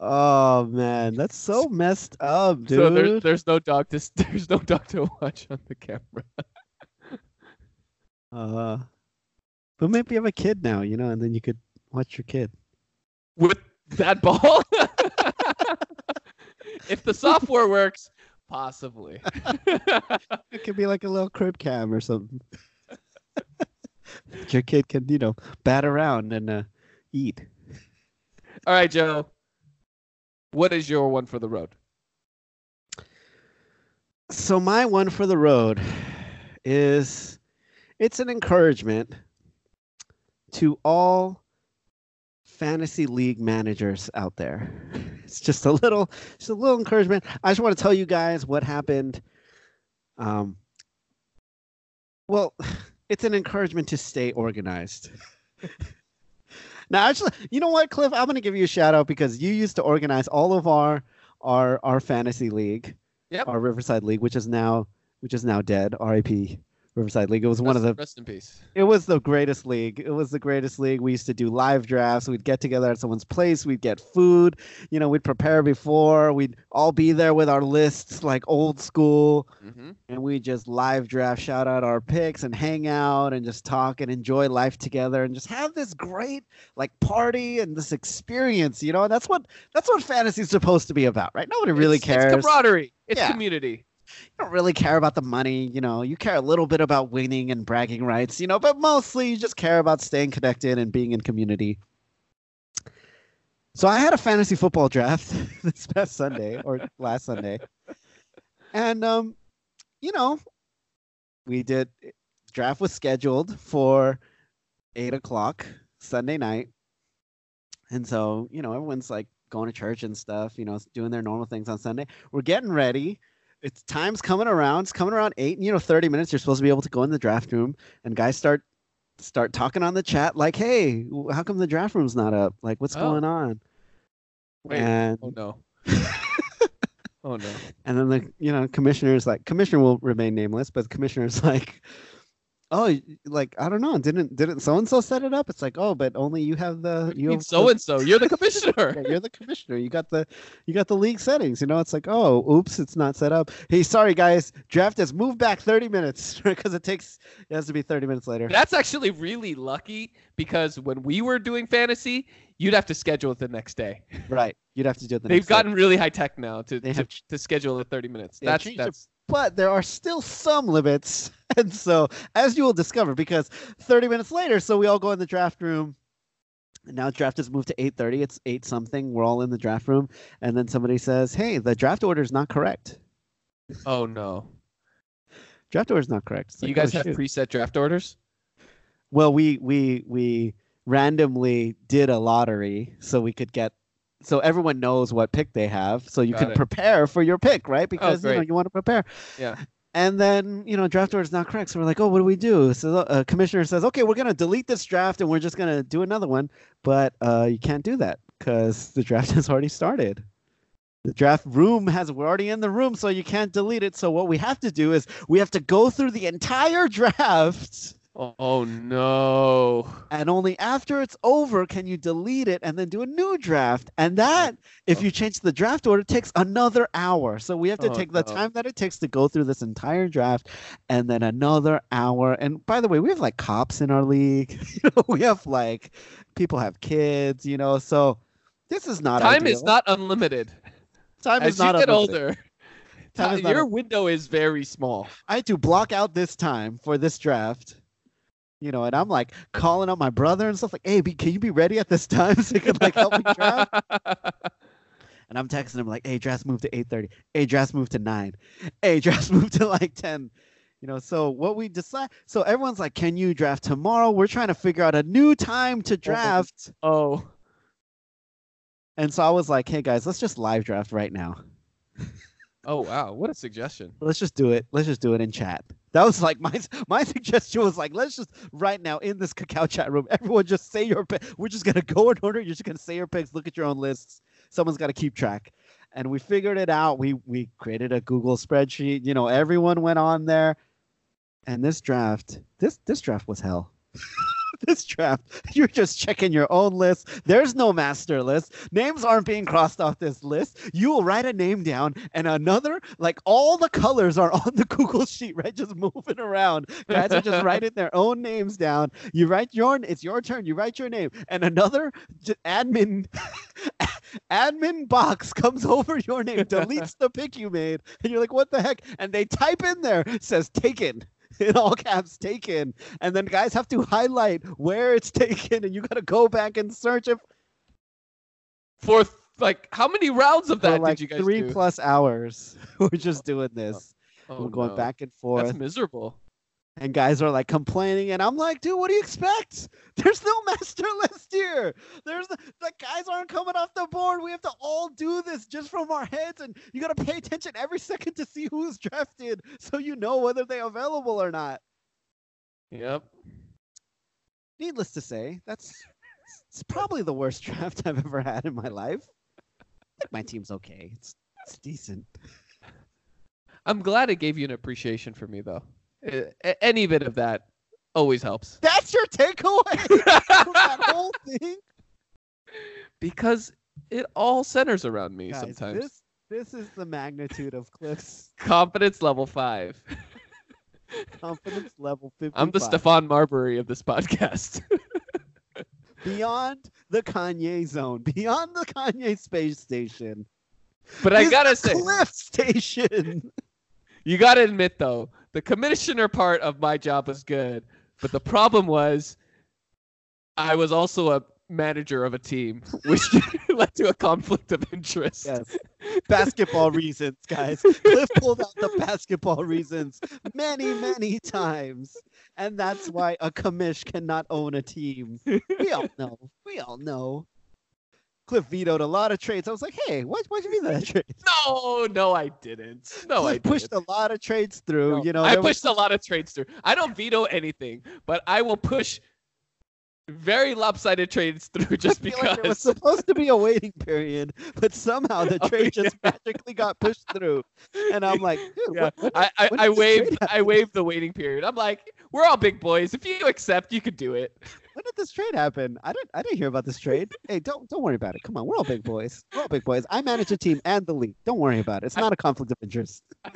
oh man, that's so messed up, dude. So there's there's no dog to there's no dog to watch on the camera. Uh, but maybe you have a kid now, you know, and then you could watch your kid. with that ball. if the software works, possibly. It could be like a little crib cam or something. your kid can, you know, bat around and uh, eat. All right, Joe. What is your one for the road? So my one for the road is it's an encouragement to all fantasy league managers out there. It's just a little just a little encouragement. I just want to tell you guys what happened. Um well, it's an encouragement to stay organized. now actually, you know what, Cliff? I'm gonna give you a shout out because you used to organize all of our our our fantasy league Yep. our Riverside League, which is now which is now dead. R.I.P. Riverside League. It was one of the. rest in peace. It was the greatest league. It was the greatest league. We used to do live drafts. We'd get together at someone's place. We'd get food. You know, we'd prepare before. We'd all be there with our lists, like old school, hmm and we just live draft, shout out our picks, and hang out and just talk and enjoy life together and just have this great like party and this experience. You know, and that's what that's what fantasy's supposed to be about, right? Nobody really it's, cares. It's camaraderie. It's Yeah. community. You don't really care about the money, you know, you care a little bit about winning and bragging rights, you know, but mostly you just care about staying connected and being in community. So I had a fantasy football draft this past Sunday or last Sunday. And um, you know, we did draft was scheduled for eight o'clock Sunday night. And so, you know, everyone's like going to church and stuff, you know, doing their normal things on Sunday. We're getting ready it's time's coming around. It's coming around eight, and you know, thirty minutes. You're supposed to be able to go in the draft room, and guys start start talking on the chat like, "Hey, how come the draft room's not up? Like, what's Oh. going on?" Wait. Oh, and Oh no. oh no. and then the you know commissioner's like, commissioner will remain nameless, but the commissioner's like, "Oh, like I don't know, didn't didn't so and so set it up?" It's like, "Oh, but only you have the you have So and so. You're the commissioner. Yeah, you're the commissioner. You got the you got the league settings. You know, it's like, oh, oops, it's not set up. Hey, sorry guys, draft has moved back 30 minutes because it takes it has to be 30 minutes later. That's actually really lucky because when we were doing fantasy, you'd have to schedule it the next day. right. You'd have to do it the They've next day. gotten really high tech now to, to, to schedule it 30 minutes. Yeah, That's that's but there are still some limits. And so, as you will discover, because 30 minutes later, so we all go in the draft room. And now draft has moved to 8:30. It's 8 something. We're all in the draft room, and then somebody says, "Hey, the draft order is not correct. oh no. Draft order is not correct." It's you guys "Oh, have shoot." preset draft orders? Well, we we we randomly did a lottery so we could get so everyone knows what pick they have, so you Got can it. prepare for your pick, right? Because you know you want to prepare. Yeah. And then you know draft order is not correct, so we're like, oh, what do we do? So the uh, commissioner says, okay, we're gonna delete this draft and we're just gonna do another one, but uh, you can't do that because the draft has already started. The draft room has we're already in the room, so you can't delete it. So what we have to do is we have to go through the entire draft. Oh no. and only after it's over can you delete it and then do a new draft and that oh, if you change the draft order takes another hour so we have to Oh, take the no. time that it takes to go through this entire draft and then another hour and by the way we have like cops in our league you know we have like people have kids you know so this is not Time is not unlimited. time As is not you get unlimited. older, Time is ti- not your un- window is very small. I had to block out this time for this draft. You know, and I'm like calling up my brother and stuff like, "Hey, be, can you be ready at this time so you can like help me draft?" And I'm texting him like, "Hey, draft move to 8:30. Hey, draft move to 9. Hey, draft move to like 10." You know, so what we decide so everyone's like, "Can you draft tomorrow?" We're trying to figure out a new time to oh. draft. oh, And so I was like, "Hey guys, let's just live draft right now. oh wow! What a suggestion. Let's just do it. Let's just do it in chat." That was like my my suggestion was like, let's just right now in this Kakao chat room, everyone just say your. We're just gonna go in order. You're just gonna say your picks. Look at your own lists. Someone's got to keep track. And we figured it out. We we created a Google spreadsheet. You know, everyone went on there. And this draft, this this draft was hell. this draft, you're just checking your own list. There's no master list. Names aren't being crossed off this list. You will write a name down, and another, like all the colors are on the Google sheet, right? Just moving around. Guys are just writing their own names down. You write your, it's your turn. You write your name, and another admin, admin box comes over your name, deletes the pick you made, and you're like, what the heck? And they type in there says taken in all caps taken and then guys have to highlight where it's taken and you got to go back and search it For like, how many rounds of that like did you guys three do? plus hours we're just doing this Oh, we're going no. back and forth. That's miserable. And guys are like complaining and i'm like dude what do you expect there's no master list here there's the, the guys aren't coming off the board we have to all do this just from our heads and you got to pay attention every second to see who's drafted so you know whether they're available or not Yep. needless to say, that's it's probably the worst draft I've ever had in my life. My team's okay. It's it's decent. I'm glad it gave you an appreciation for me, though. Uh, any bit of that always helps. That's your takeaway that whole thing, because it all centers around me guys. sometimes. This this is the magnitude of Cliff's Confidence level five. confidence level 55. I'm the Stephon Marbury of this podcast. beyond the Kanye zone, beyond the Kanye space station. but I gotta say, Cliff station. you gotta admit though, the commissioner part of my job was good, but the problem was I was also a manager of a team, which led to a conflict of interest. Yes. Basketball reasons, guys. Cliff pulled out the basketball reasons many, many times. And that's why a commish cannot own a team. We all know. We all know. Cliff vetoed a lot of trades. I was like, hey, what why'd you veto that trade? No, no, I didn't. No, I Cliff pushed didn't. a lot of trades through. No, you know, I there was- pushed a lot of trades through. I don't veto anything, but I will push very lopsided trades through just I feel because. like there was supposed to be a waiting period, but somehow the Oh, trade just magically got pushed through. And I'm like, dude, Yeah, what, what I, I, I did this waived trade I waived the waiting period. I'm like, we're all big boys. If you accept, you could do it. When did this trade happen? I didn't I didn't hear about this trade. Hey, don't don't worry about it. Come on, we're all big boys. We're all big boys. I manage a team and the league. Don't worry about it. It's not a conflict of interest.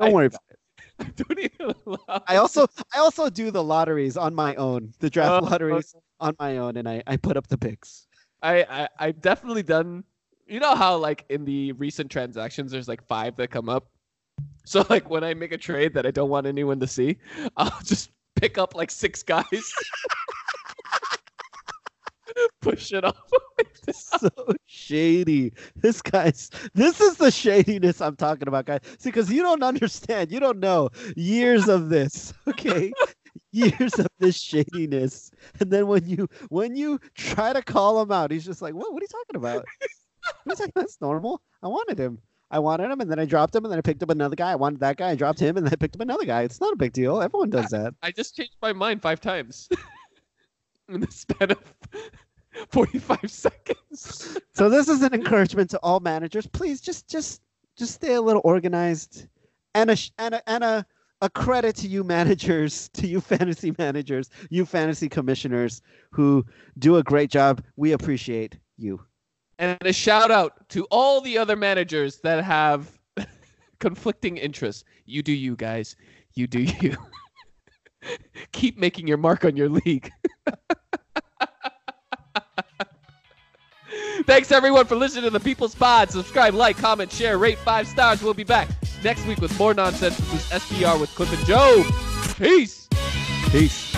Don't worry about it. I don't even allow I also I also do the lotteries on my own, the draft Oh, lotteries on my own, and I, I put up the picks. I, I I've definitely done. You know how like in the recent transactions, there's like five that come up. So like when I make a trade that I don't want anyone to see, I'll just pick up like six guys, push it off. It's so shady. This guy's this is the shadiness I'm talking about, guys. See, because you don't understand, you don't know years of this. Okay, years of this shadiness, and then when you when you try to call him out, he's just like, "What? What are you talking about?" He's like, "That's normal. I wanted him. I wanted him, and then I dropped him, and then I picked up another guy. I wanted that guy. I dropped him, and then I picked up another guy. It's not a big deal. Everyone does that." I just changed my mind five times in the span of 45 seconds. So this is an encouragement to all managers. Please just just just stay a little organized, and a and a and a a credit to you managers, to you fantasy managers, you fantasy commissioners who do a great job. We appreciate you. And a shout out to all the other managers that have conflicting interests. You do you, guys. You do you. Keep making your mark on your league. Thanks everyone for listening to the People's Pod. Subscribe, like, comment, share, rate five stars. We'll be back next week with more nonsense. This is SBR with Cliff and Joe. Peace. Peace.